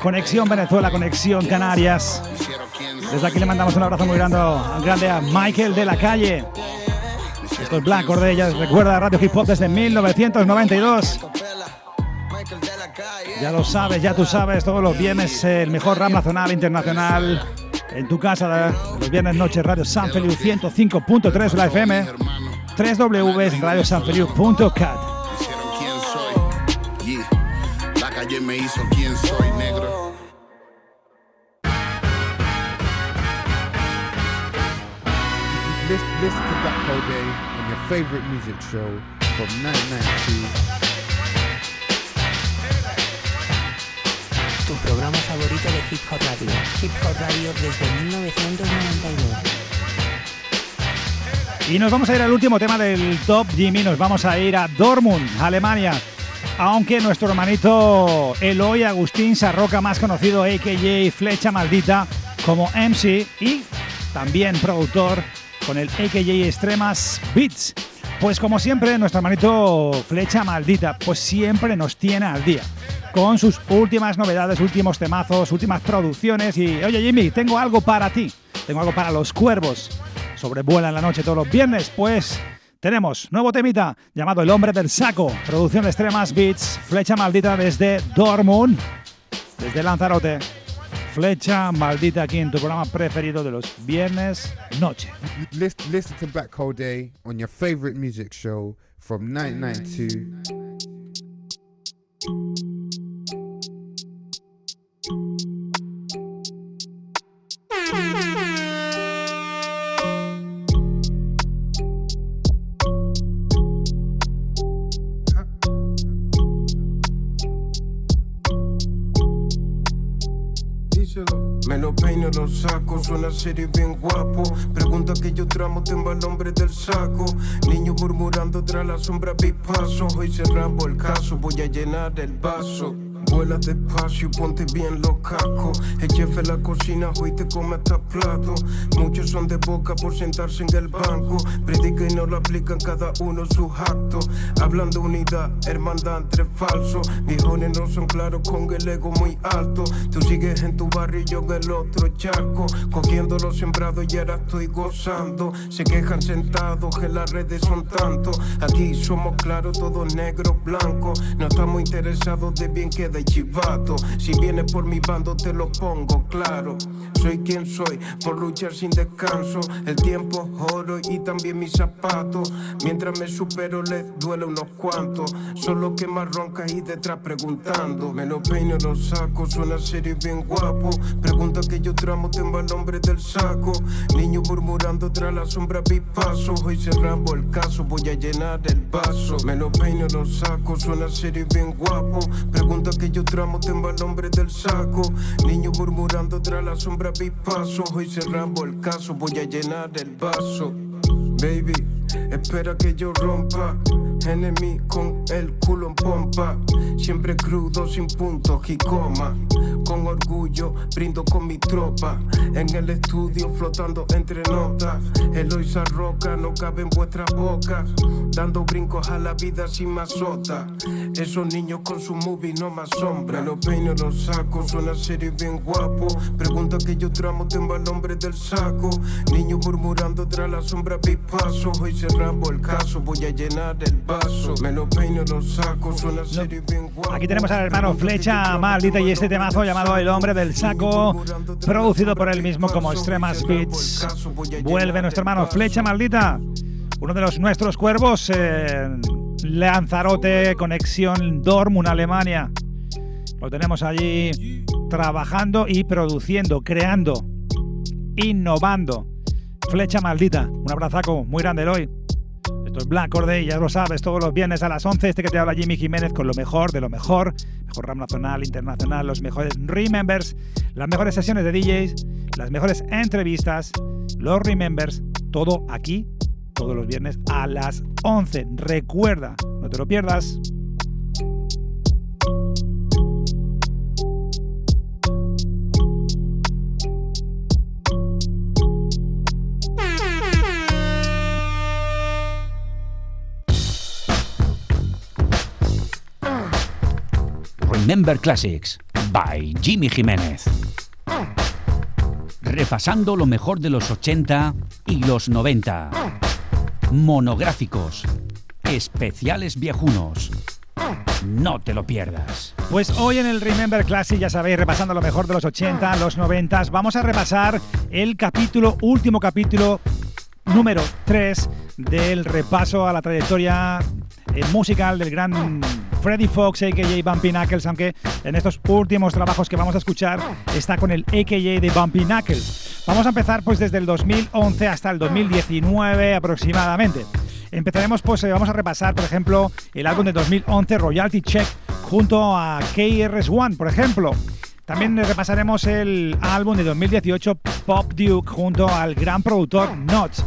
Conexión Venezuela, conexión Canarias. Desde aquí le mandamos un abrazo muy grande a Michael de la calle. Esto es Black ya recuerda Radio Hip Hop desde 1992. Ya lo sabes, ya tú sabes, todos los viernes el mejor rap nacional e internacional en tu casa, los viernes noche Radio San Feliu 105.3 de la FM, www.radiosanfeliu.cat. La calle me hizo quién soy, negro. Black Hole Day on your favorite music show from 1992. Tu programa favorito de Hip Hop Radio. Hip Hop Radio desde 1992. Y nos vamos a ir al último tema del Top Jimmy, nos vamos a ir a Dortmund, Alemania. Aunque nuestro hermanito Eloy Agustín Sarroca, más conocido AKJ Flecha Maldita, como MC y también productor con el AKJ Extremas Beats. Pues como siempre, nuestro hermanito Flecha Maldita, pues siempre nos tiene al día con sus últimas novedades, últimos temazos, últimas producciones. Y oye Jimmy, tengo algo para ti, tengo algo para los cuervos. Sobrevuela en la noche todos los viernes, pues tenemos nuevo temita llamado El Hombre del Saco, producción de Extremas Beats, Flecha Maldita desde Dortmund, desde Lanzarote. Flecha Maldita aquí en tu programa preferido de los viernes noche. Listen, listen to Black Hole Day on your favorite music show from 1992. Díselo. Me lo saco, suena serio y bien guapo. Pregunta que yo tramo, tengo al hombre del saco. Niño murmurando tras la sombra, vi paso. Hoy cerramos el caso, voy a llenar el vaso. Vuela despacio, ponte bien los cascos. El jefe de la cocina hoy te come hasta plato. Muchos son de boca por sentarse en el banco. Predican y no lo aplican cada uno sus actos. Hablan de unidad, hermandad entre falsos. Viejones no son claros con el ego muy alto. Tú sigues en tu barrio y yo en el otro charco. Cogiendo los sembrados y ahora estoy gozando. Se quejan sentados que las redes son tantos. Aquí somos claros, todos negros, blancos. No estamos interesados de bien queda y chivato. Si vienes por mi bando, te lo pongo claro. Soy quien soy, por luchar sin descanso. El tiempo oro y también mis zapatos. Mientras me supero, les duele unos cuantos. Solo que más roncas y detrás preguntando. Me lo peino, lo saco, suena serio y bien guapo. Pregunta que yo tramo, tengo al hombre del saco. Niño murmurando tras la sombra, vi paso. Hoy cerramos el caso, voy a llenar el vaso. Me lo peino, lo saco, suena serio y bien guapo. Pregunta que yo tramo, tengo al hombre del saco. Niño murmurando tras la sombra, vi paso. Hoy cerramos el caso, voy a llenar el vaso. Baby, espera que yo rompa. Enemy con el culo en pompa. Siempre crudo, sin puntos y coma. Con orgullo, brindo con mi tropa. En el estudio, flotando entre notas. Eloisa roca, no cabe en vuestra boca. Dando brincos a la vida sin masota. Esos niños con su movie no me asombran. Me lo peino, lo saco, suena serio y bien guapo. Pregunta que yo tramo, tengo al hombre del saco. Niño murmurando tras la sombra, vi paso. Hoy cerramos el caso, voy a llenar el vaso. Me lo peino, lo saco, suena serio y bien guapo. Aquí tenemos al hermano Flecha Maldita y este temazo llamado llamado El hombre del saco, producido por él mismo como Extremas Beats. Vuelve nuestro hermano Flecha Maldita, uno de los nuestros cuervos en Lanzarote, conexión Dortmund, Alemania. Lo tenemos allí trabajando y produciendo, creando, innovando. Flecha Maldita, un abrazaco muy grande hoy. Esto es Black Corday, ya lo sabes, todos los viernes a las 11, este que te habla Jimmy Jiménez con lo mejor de lo mejor, mejor rap nacional, internacional, los mejores remembers, las mejores sesiones de DJs, las mejores entrevistas, los remembers, todo aquí, todos los viernes a las 11. Recuerda, no te lo pierdas. Remember Classics by Jimmy Jiménez. Repasando lo mejor de los 80 y los 90. Monográficos. Especiales viejunos. No te lo pierdas. Pues hoy en el Remember Classic, ya sabéis, repasando lo mejor de los 80, los 90, vamos a repasar el capítulo, último capítulo número 3 del repaso a la trayectoria eh, musical del gran Freddy Fox, a.k.a. Bumpy Knuckles, aunque en estos últimos trabajos que vamos a escuchar está con el a.k.a. de Bumpy Knuckles. Vamos a empezar pues desde el 2011 hasta el 2019 aproximadamente. Empezaremos pues eh, vamos a repasar por ejemplo el álbum de 2011 Royalty Check junto a KRS-One por ejemplo. También repasaremos el álbum de 2018 Pop Duke junto al gran productor Nuts.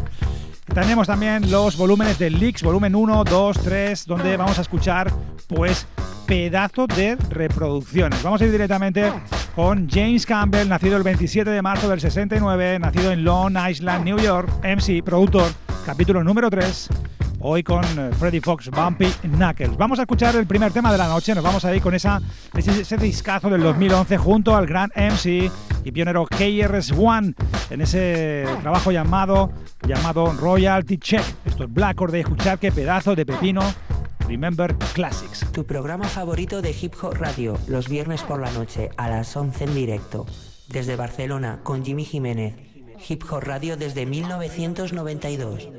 Tenemos también los volúmenes de Leaks, volumen 1, 2, 3, donde vamos a escuchar pues pedazo de reproducciones. Vamos a ir directamente con James Campbell, nacido el 27 de marzo del 69, nacido en Long Island, New York, MC, productor, capítulo número 3. Hoy con eh, Freddy Fox, Bumpy Knuckles. Vamos a escuchar el primer tema de la noche. Nos vamos a ir con esa, ese, discazo del 2011 junto al gran MC y pionero KRS-One en ese trabajo llamado, llamado Royalty Check. Esto es Blackboard de escuchar qué pedazo de pepino Remember Classics. Tu programa favorito de Hip Hop Radio, los viernes por la noche a las 11 en directo. Desde Barcelona con Jimmy Jiménez. Hip Hop Radio desde 1992.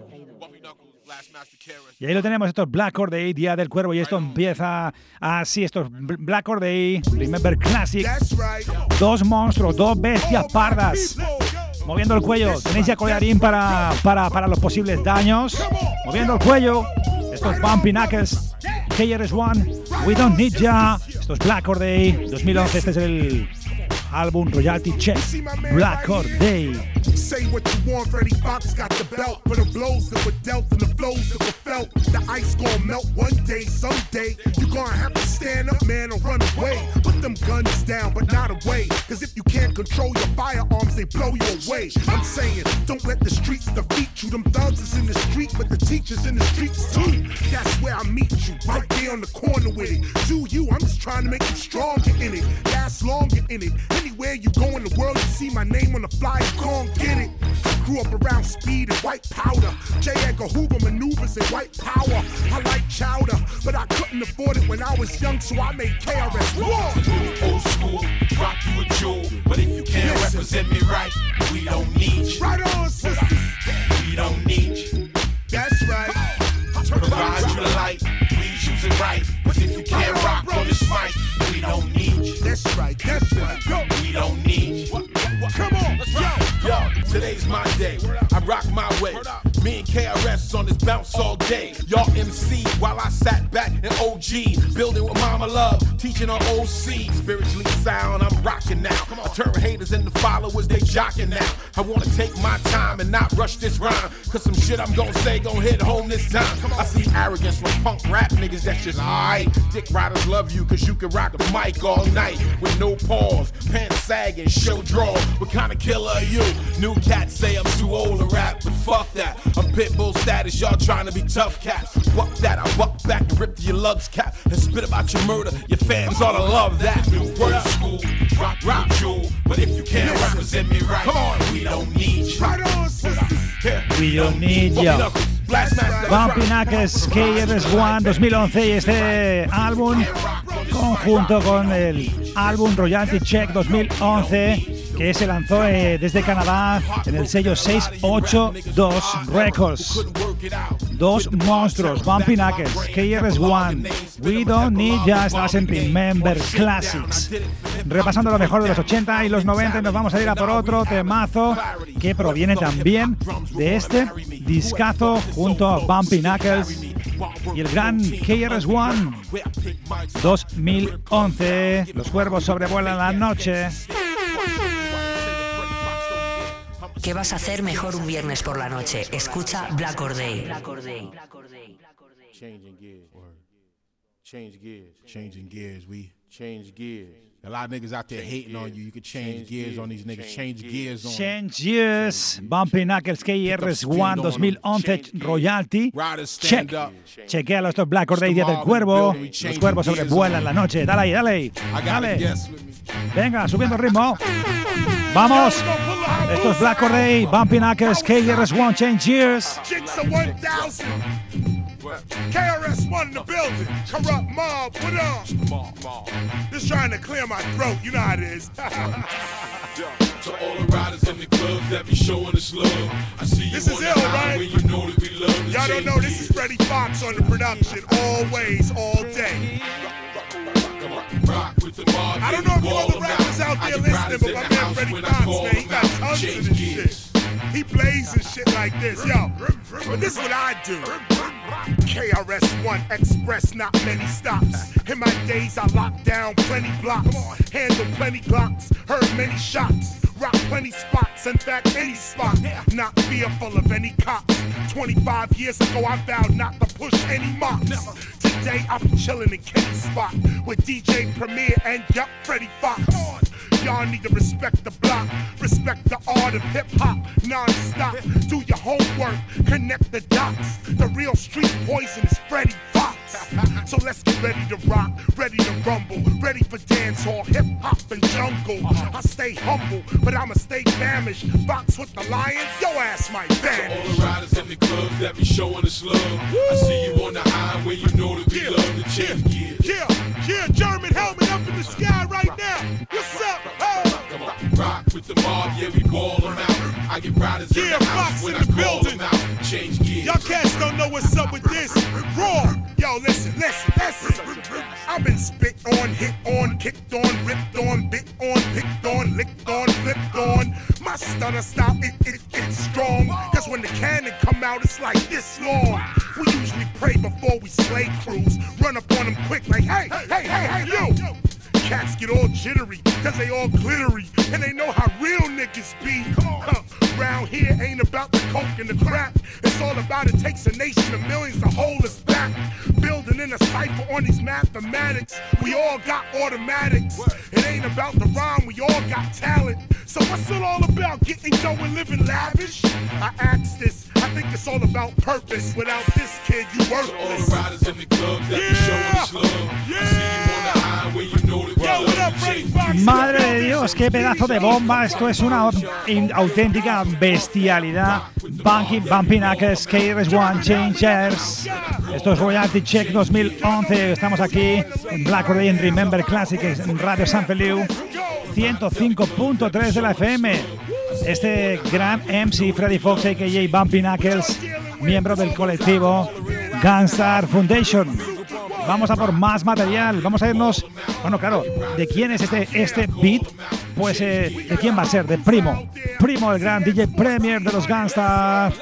Y ahí lo tenemos, esto es Black Day, Día del Cuervo, y esto empieza así, esto es Black Day, Remember Classic. Dos monstruos, dos bestias pardas. Moviendo el cuello, tenéis ya collarín para, para, para los posibles daños. Moviendo el cuello, esto es Bumpy Knuckles, KRS-One, We Don't Need Ya. Esto es Black Day 2011, este es el álbum Royalty Check, Black or Day. Say what you want, Fox got the belt for the blows that were dealt and the flows that were felt. The ice melt one day, someday. You have to stand up, man, or run away. Put them guns down, but not away. Cause if you can't control your firearms, they blow you away. I'm saying, don't let the streets defeat you. Them thugs is in the street, but the teachers in the streets too. That's where I meet you, right there on the corner with it. Do you, I'm just trying to make you stronger in it. Last longer in it. Anywhere you go in the world, you see my name on the flyer, you can't get it. Grew up around speed and white powder. J. Edgar Hoover maneuvers and white power. I like chowder, but I couldn't afford it when I was young, so I made KRS One. Old school, rock you a jewel. But if you can't Listen. represent me right, we right, that's right. Go. We don't need you. Come on, let's go. Yo, today's my day. I rock my way. Me and KRS on this bounce all day. Y'all MC while I sat back in OG, building with Mama Love, teaching on OC. Spiritually sound, I'm rocking now. I turn haters into followers, they jocking now. I wanna take my time and not rush this rhyme. Cause some shit I'm gonna say gon' hit home this time. I see arrogance from punk rap niggas that's just alright. Dick riders love you cause you can rock a mic all night with no pause. Pants sagging, show draw. What kind of killer are you? New cats say I'm too old to rap, but fuck that. I'm pitbull status, y'all trying to be tough cats. Fuck that, I walk back and rip your lugs cap and spit about your murder. Your fans ought to love that. Word up. school, rock, rock, jewel. But if you can't represent me right, come on, we don't need you. Right on, sister. We don't need you. Bumpy Knuckles, KRS One 2011 y este álbum conjunto con el álbum Royalty Check 2011 que se lanzó eh, desde Canadá en el sello 682 Records. Dos monstruos, Bumpy Knuckles, KRS-One, We Don't Need Just Us and Remember Classics. Repasando lo mejor de los 80 y los 90 nos vamos a ir a por otro temazo que proviene también de este discazo junto a Bumpy Knuckles y el gran KRS-One 2011. Los cuervos sobrevuelan la noche. ¿Qué vas a hacer mejor un viernes por la noche? Escucha Black Or Day. Changing gears. Change gears. Changing gears. We change gears. A lot of niggas out there hating on you. You could change gears on these niggas. Change gears on Change Gears, Bumpy Knuckles KRS-One 2011 Royalty. Check. Chequealo, esto es Black Or Day, Día del Cuervo. Los cuervos sobrevuelan la noche. Dale ahí, dale ahí. Dale. Venga, subiendo el ritmo. Vamos. Esto es Black Or Day, Bumpy Knuckles KRS-One Change Gears. Jigsaw 1000. KRS-One in the building. Corrupt mob, what up? Just trying to clear my throat, you know how it is. To all the riders in the clubs that be showing us love. I see you This is ill, right? You know that we love Y'all don't know, this is Freddie Fox on the production, always, all day. I don't know if all the rappers out there listening, but my man Freddie Fox, man, he got tons of this shit. He plays and shit like this, yo. But this is what I do. KRS-One Express, not many stops. In my days, I locked down plenty blocks, handled plenty blocks, heard many shots. Rock plenty spots, in fact, any spot. Not fearful of any cops. 25 years ago, I vowed not to push any mops. Today, I be chillin' in Kenny's spot with DJ Premier and Yup Freddie Fox. Y'all need to respect the block, respect the art of hip hop, non-stop. Do your homework, connect the dots. The real street poison is Freddie Fox. So let's get ready to rock, ready to rumble, ready for dance hall, hip hop and jungle. I stay humble, but I'ma stay famished. Box with the lions, yo ass might To all vanish. the riders in the clubs that be showing us love. I see you on the highway, you know that we love to gears. Yeah, yeah, German helmet up in the sky right now. What's up? Oh. Rock with the mob, yeah, we ball them out. I get riders in Yeah, the house when in I the call building. them out. Change gears. Y'all cats don't know what's up with this. Raw. Yo, listen, listen, listen. I've been spit on, hit on, kicked on, ripped on, bit on, picked on, licked on, flipped on. My stunner style, it, it, it's strong. Cause when the cannon come out, it's like this long. We usually pray before we slay crews. Run up on them quick like, hey, hey, hey, hey, you. Cats get all jittery, cause they all glittery, and they know how real niggas be. Huh. Round here ain't about the coke and the crack. It's all about it takes a nation of millions to hold us back. Building in a cipher on these mathematics. We all got automatics. It ain't about the rhyme, we all got talent. So what's it all about? Getting dough and living lavish? I ask this, I think it's all about purpose. Without this kid, you To all worthless. the riders in the clubs that be showing us love. I see you on the highway, you know that we love to change gears. Madre de Dios, qué pedazo de bomba. Esto es una auténtica bestialidad. Bunky, Bumpy Knuckles, KRS-One, Changers. Esto es Royalty Check 2011. Estamos aquí en Black en Remember Classics en Radio San Feliu 105.3 de la FM. Este gran MC Freddy Fox, a.k.a. Bumpy Knuckles, miembro del colectivo Gunstar Foundation. Vamos a por más material. Vamos a irnos. Bueno, claro, ¿de quién es este, este beat? Pues, eh, ¿de quién va a ser? De Primo. Primo, el gran DJ Premier de los Gunstar.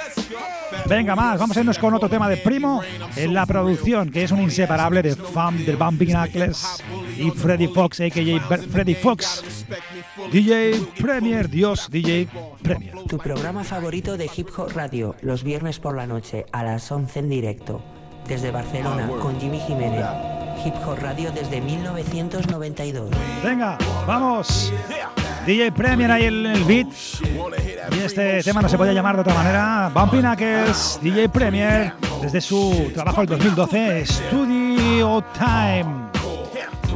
Venga, más. Vamos a irnos con otro tema de Primo en la producción, que es un inseparable de Fam del Bumping Knuckles y Freddy Fox, a.k.a. Freddy Fox. DJ Premier, Dios, DJ Premier. Tu programa favorito de Hip Hop Radio, los viernes por la noche a las 11 en directo. Desde Barcelona, con Jimmy Jiménez. Hip Hop Radio desde 1992. Venga, vamos. DJ Premier ahí en el beat. Y este tema no se podía llamar de otra manera. Bumpy Knuckles, DJ Premier, desde su trabajo del 2012, Studio Time.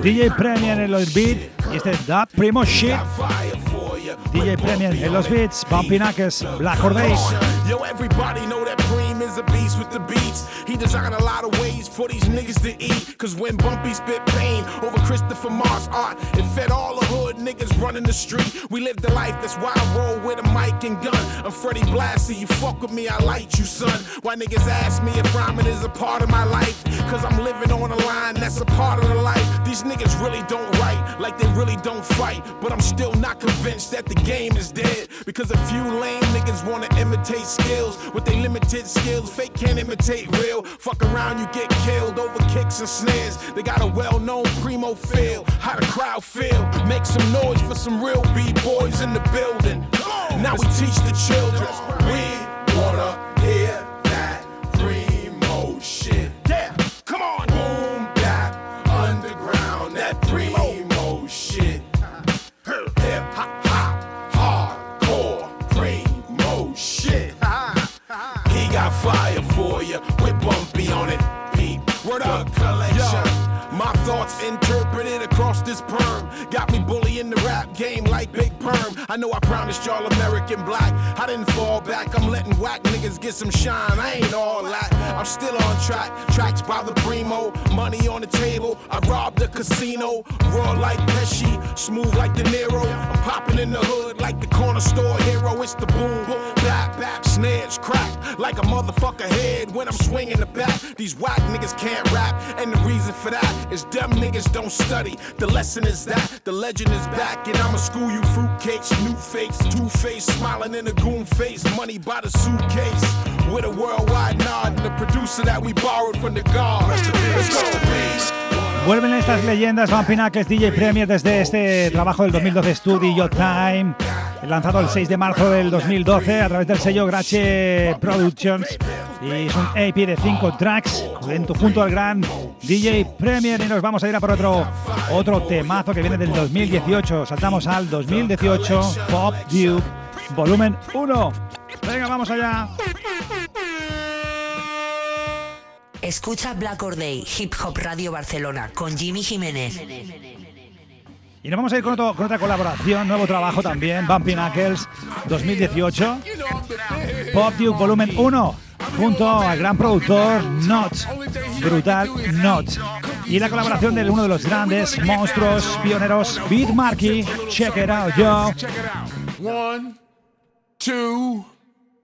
DJ Premier en los beats y este Da Primo Shit. DJ Premier en los beats, Bumpy Knuckles, Black Or Beast with the beats. He designed a lot of ways for these niggas to eat. Cause when Bumpy spit pain over Christopher Mars art, uh, it fed all the hood niggas running the street. We live the life that's why I roll with a mic and gun. I'm Freddie Blassie, you fuck with me, I light you, son. Why niggas ask me if rhyming is a part of my life? Cause I'm living on a line that's a part of the life. These niggas really don't write, like they really don't fight. But I'm still not convinced that the game is dead. Because a few lame niggas wanna imitate skills. With their limited skills, fake can't imitate real. Fuck around, you get killed over kicks and snares. They got a well known primo feel. How the crowd feel. Make some noise for some real B-boys in the building. Now we teach the children. We wanna interpreted across this perm. Got me bullying the rap game I know I promised y'all American black. I didn't fall back. I'm letting whack niggas get some shine. I ain't all that. I'm still on track. Tracks by the primo, money on the table. I robbed the casino, raw like Pesci, smooth like De Niro. I'm popping in the hood like the corner store hero. It's the boom, back, back, snares crack like a motherfucker head when I'm swinging the bat. These whack niggas can't rap, and the reason for that is them niggas don't study. The lesson is that the legend is back, and I'ma school you new fakes, two face, smiling in a goon face, money by the suitcase. With a worldwide nod, and the producer that we borrowed from the God. Let's go. Vuelven estas leyendas Van Pinacles DJ Premier desde este trabajo del 2012 Studio Time, lanzado el 6 de marzo del 2012 a través del sello Grache Productions. Y es un EP de 5 tracks junto al gran DJ Premier. Y nos vamos a ir a por otro, otro temazo que viene del 2018. Saltamos al 2018 Pop Duke Volumen 1. Venga, vamos allá. Escucha Black Or Day, Hip Hop Radio Barcelona, con Jimmy Jiménez. Y nos vamos a ir con, otra colaboración, nuevo trabajo también, Bumpy Knuckles 2018, Pop Duke Volumen 1, junto al gran productor Not, Brutal Not. Y la colaboración de uno de los grandes monstruos pioneros, Beat Marky. Check it out, yo. One, two,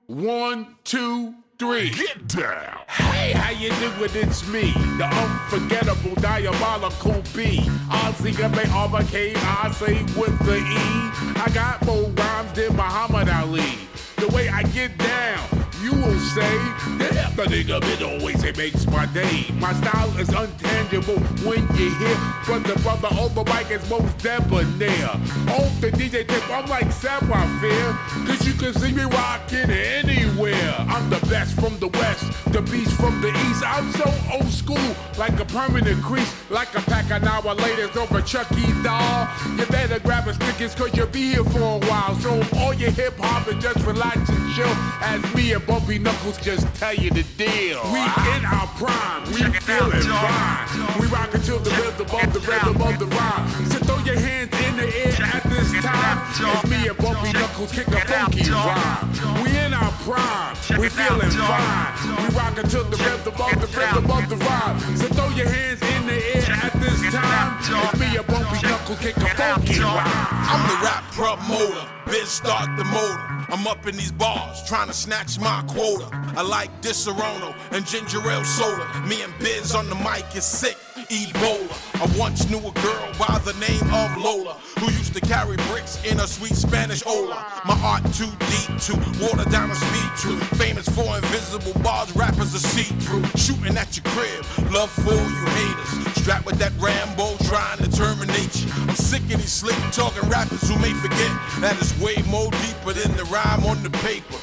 one, two, three. Get down. Hey, how you doing? It's me, the unforgettable, diabolical B. Ozzy Gabe overcame I say with the E. I got more rhymes than Muhammad Ali. The way I get down, you will say, damn, the nigga been always it makes my day. My style is untangible when you hear, but the brother on the mic is most debonair. On the DJ tip, I'm like Sapphire, cause you can see me rocking anywhere. I'm the best from the west, the beast from the east. I'm so old school, like a permanent crease, like a pack of now ladies over Chucky doll. You better grab a stickers cause you'll be here for a while. So all your hip hop and just relax and chill as me and Bumpy Knuckles just tell you the deal. We in our prime, we feeling fine. We rockin' till the rhythm of the rhythm of the rhyme. So throw your hands in the air at this time. As me and Bumpy Knuckles kick a funky rhyme. We in our prime, we feeling fine. We rockin' till the rhythm of the rhythm of the rhyme. So throw your hands in the air at this time. As me and Bumpy Knuckles kick a funky rhyme. I'm the rap promoter, bitch start the motor. I'm up in these bars, trying to snatch my quota. I like Disaronno and ginger ale soda. Me and Biz on the mic is sick, Ebola. I once knew a girl by the name of Lola, who used to carry bricks in a sweet Spanish Ola. My art too deep to water down a speed. Famous for invisible bars, rappers are see-through. Shooting at your crib, love for you haters. Strapped with that Rambo, trying to terminate you. I'm sick of these slick talking rappers who may forget that it's way more deeper than the rhyme on the paper.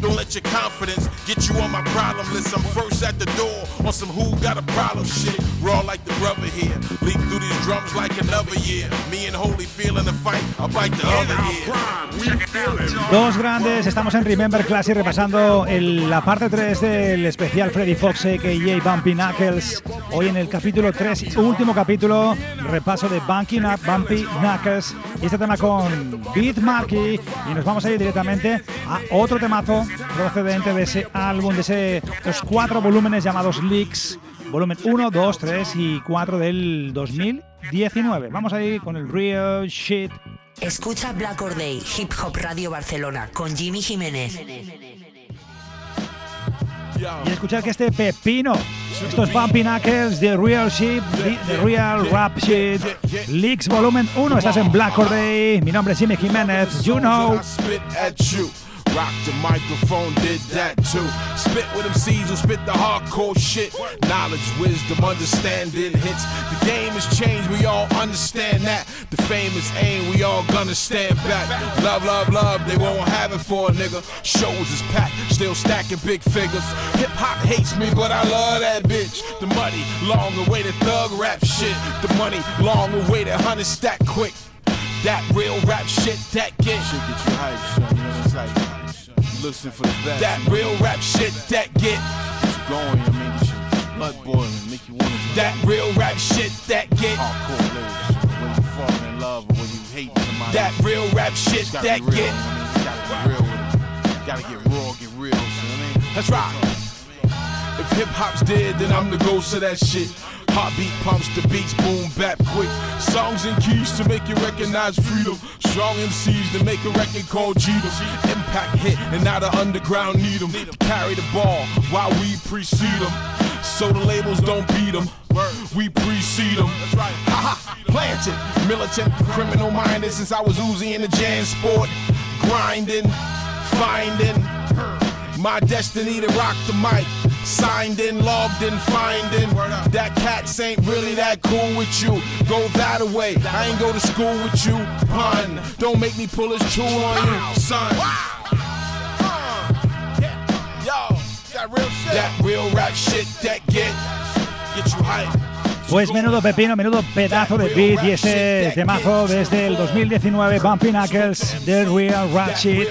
Don't let your confidence get you on my problem list. I'm first at the door on some who got a problem shit. Raw like the brother here. Leap through these drums like another year. Me and Holy feeling the fight, I bite the other year. Dos grandes, estamos en Remember Classic repasando el- la parte 3 del especial Freddy Fox a.k.a. Bumpy Knuckles. Hoy en el capítulo 3, último capítulo, repaso de Bumpy, Knuck- Bumpy Knuckles. Y este tema con Beat Marky. Y nos vamos a ir directamente a otro temazo procedente de ese álbum, de ese, los cuatro volúmenes llamados Leaks. Volumen 1, 2, 3 y 4 del 2019. Vamos a ir con el Real Shit Escucha Black Or Day, Hip Hop Radio Barcelona, con Jimmy Jiménez. Y escuchar que este pepino, estos Bumpy Knuckles, The Real Shit, The, The Real Rap Shit, Leaks Volumen 1, estás en Black Or Day. Mi nombre es Jimmy Jiménez, you know. Spit at you. Rock the microphone, did that too. Spit with them seeds who spit the hardcore shit. Knowledge, wisdom, understanding hits. The game has changed, we all understand that. The famous aim, we all gonna stand back. Love, love, love, they won't have it for a nigga. Shows is packed, still stacking big figures. Hip hop hates me, but I love that bitch. The money, long awaited thug rap shit. The money, long awaited hundred stack quick. That real rap shit that get shit get you hype, son. You know, it's like listen for the best. That real rap shit that get you going. Mean, get your blood boiling, make you want to. That real rap shit that get hardcore lyrics. When you falling in love or when you hate somebody. That real rap shit that real, get. you know I mean? You gotta be real with it. Gotta get raw, get real. So, I mean, That's right. If hip hop's dead, then I'm the ghost of that shit. Heartbeat pumps the beats, boom, bap quick. Songs and keys to make you recognize freedom. Strong MCs to make a record called Jeter. Impact hit, and now the underground need 'em to carry the ball while we precede 'em. So the labels don't beat 'em. We precede precede 'em. Ha ha, planted. Militant, criminal minded since I was Uzi in the Jan sport. Grinding, finding. My destiny to rock the mic. Signed in, logged in, finding. That cats ain't really that cool with you. Go that away. I ain't go to school with you. Pun. Don't make me pull his chew on you, son. Yo, that real shit. That real rap shit that get get you hype. Pues menudo pepino, menudo pedazo de beat y ese temazo desde el 2019, Bumpy Knuckles, The Real Rap Shit,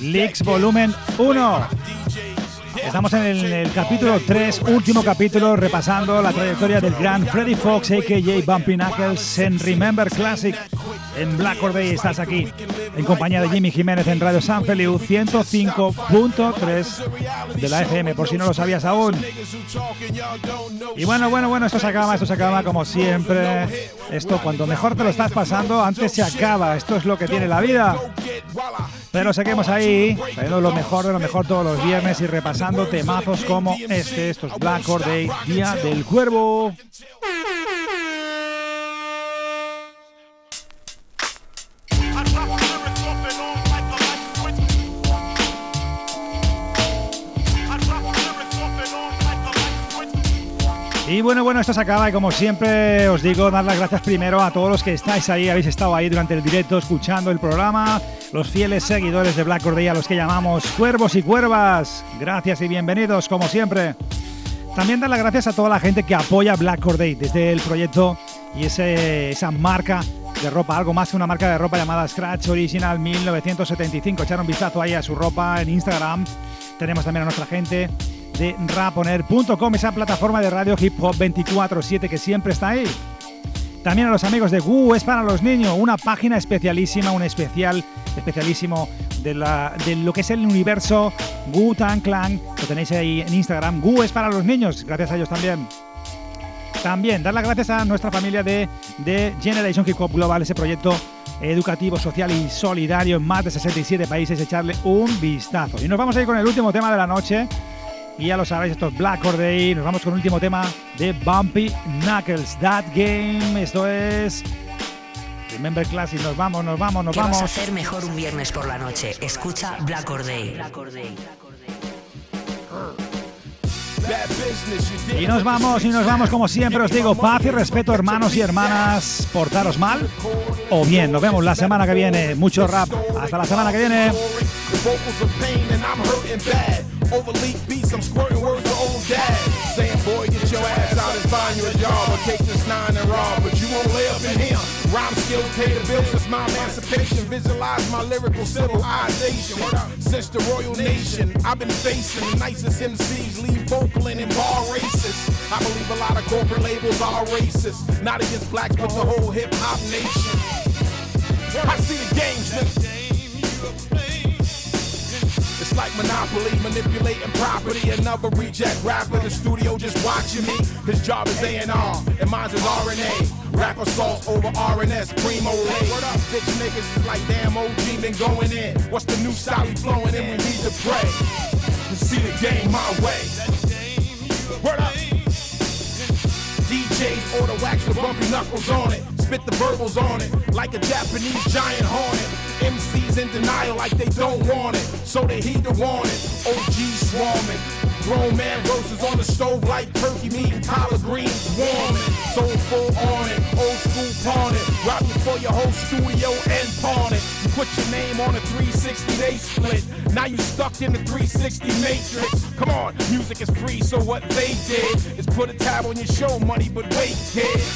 Leaks Volumen 1. Estamos en el, el capítulo 3, último capítulo, repasando la trayectoria del gran Freddy Fox, a.k.a. Bumpy Knuckles, en Remember Classic, en Black Or Day. Estás aquí, en compañía de Jimmy Jiménez en Radio San Feliu 105.3 de la FM, por si no lo sabías aún. Y bueno, bueno, bueno, esto se acaba, esto se acaba como siempre. Esto cuando mejor te lo estás pasando, antes se acaba. Esto es lo que tiene la vida. Pero seguimos ahí, trayendo lo mejor de lo mejor todos los viernes y repasando temazos como este, estos Black Or Day, Día del Cuervo. Y bueno, bueno, esto se acaba y como siempre os digo, dar las gracias primero a todos los que estáis ahí, habéis estado ahí durante el directo escuchando el programa, los fieles seguidores de Black Or Day a los que llamamos cuervos y cuervas. Gracias y bienvenidos como siempre. También dar las gracias a toda la gente que apoya Black Or Day desde el proyecto y ese, esa marca de ropa, algo más que una marca de ropa llamada Scratch Original 1975. Echar un vistazo ahí a su ropa en Instagram. Tenemos también a nuestra gente de raponer.com, esa plataforma de radio hip hop 24/7 que siempre está ahí. También a los amigos de Gu es para los niños, una página especialísima, un especial especialísimo de, la, de lo que es el universo Gu Tan Clan. Lo tenéis ahí en Instagram. Gu es para los niños, gracias a ellos también. También dar las gracias a nuestra familia de, de Generation Hip Hop Global, ese proyecto educativo, social y solidario en más de 67 países, echarle un vistazo. Y nos vamos a ir con el último tema de la noche. Y ya lo sabéis, esto es Black Or Day. Nos vamos con el último tema de Bumpy Knuckles. That Game. Esto es. Remember Classic. Nos vamos, nos vamos, nos ¿Qué vamos. vas a hacer mejor un viernes por la noche? Escucha Black Or Day. Y nos vamos, y nos vamos como siempre. Os digo paz y respeto, hermanos y hermanas. Portaros mal o bien. Nos vemos la semana que viene. Mucho rap. Hasta la semana que viene. The vocals of pain and I'm hurting bad. Over leak beats, I'm squirting words to old dad. Saying, boy, get your ass out and find your job or take this nine and rob. But you won't live in him. Rhyme skills pay the bills since my emancipation. Visualize my lyrical civilization. Since the royal nation, I've been facing the nicest MCs, leave vocal and bar races. I believe a lot of corporate labels are racist. Not against blacks, but the whole hip hop nation. I see the games, It's like Monopoly, manipulating property. Another reject rapper, the studio just watching me. His job is A&R, and mine's is RNA. Rap assaults over RNS, primo. What up, bitch niggas? It's like damn OG been going in. What's the new style we flowing in? We need to pray. To see the game my way. Word up. DJs order wax with bumpy knuckles on it. Spit the verbals on it like a Japanese giant hornet. MCs in denial like they don't want it, so they heed the warning. OG swarming. Grown man verses on the stove like turkey meat and collard greens warming. Soulful on it, old school pawn it. Rock it for your whole studio and pawn it. You put your name on a 360 day split. Now you stuck in the 360 matrix. Come on, music is free, so what they did is put a tab on your show money, but wait, kid.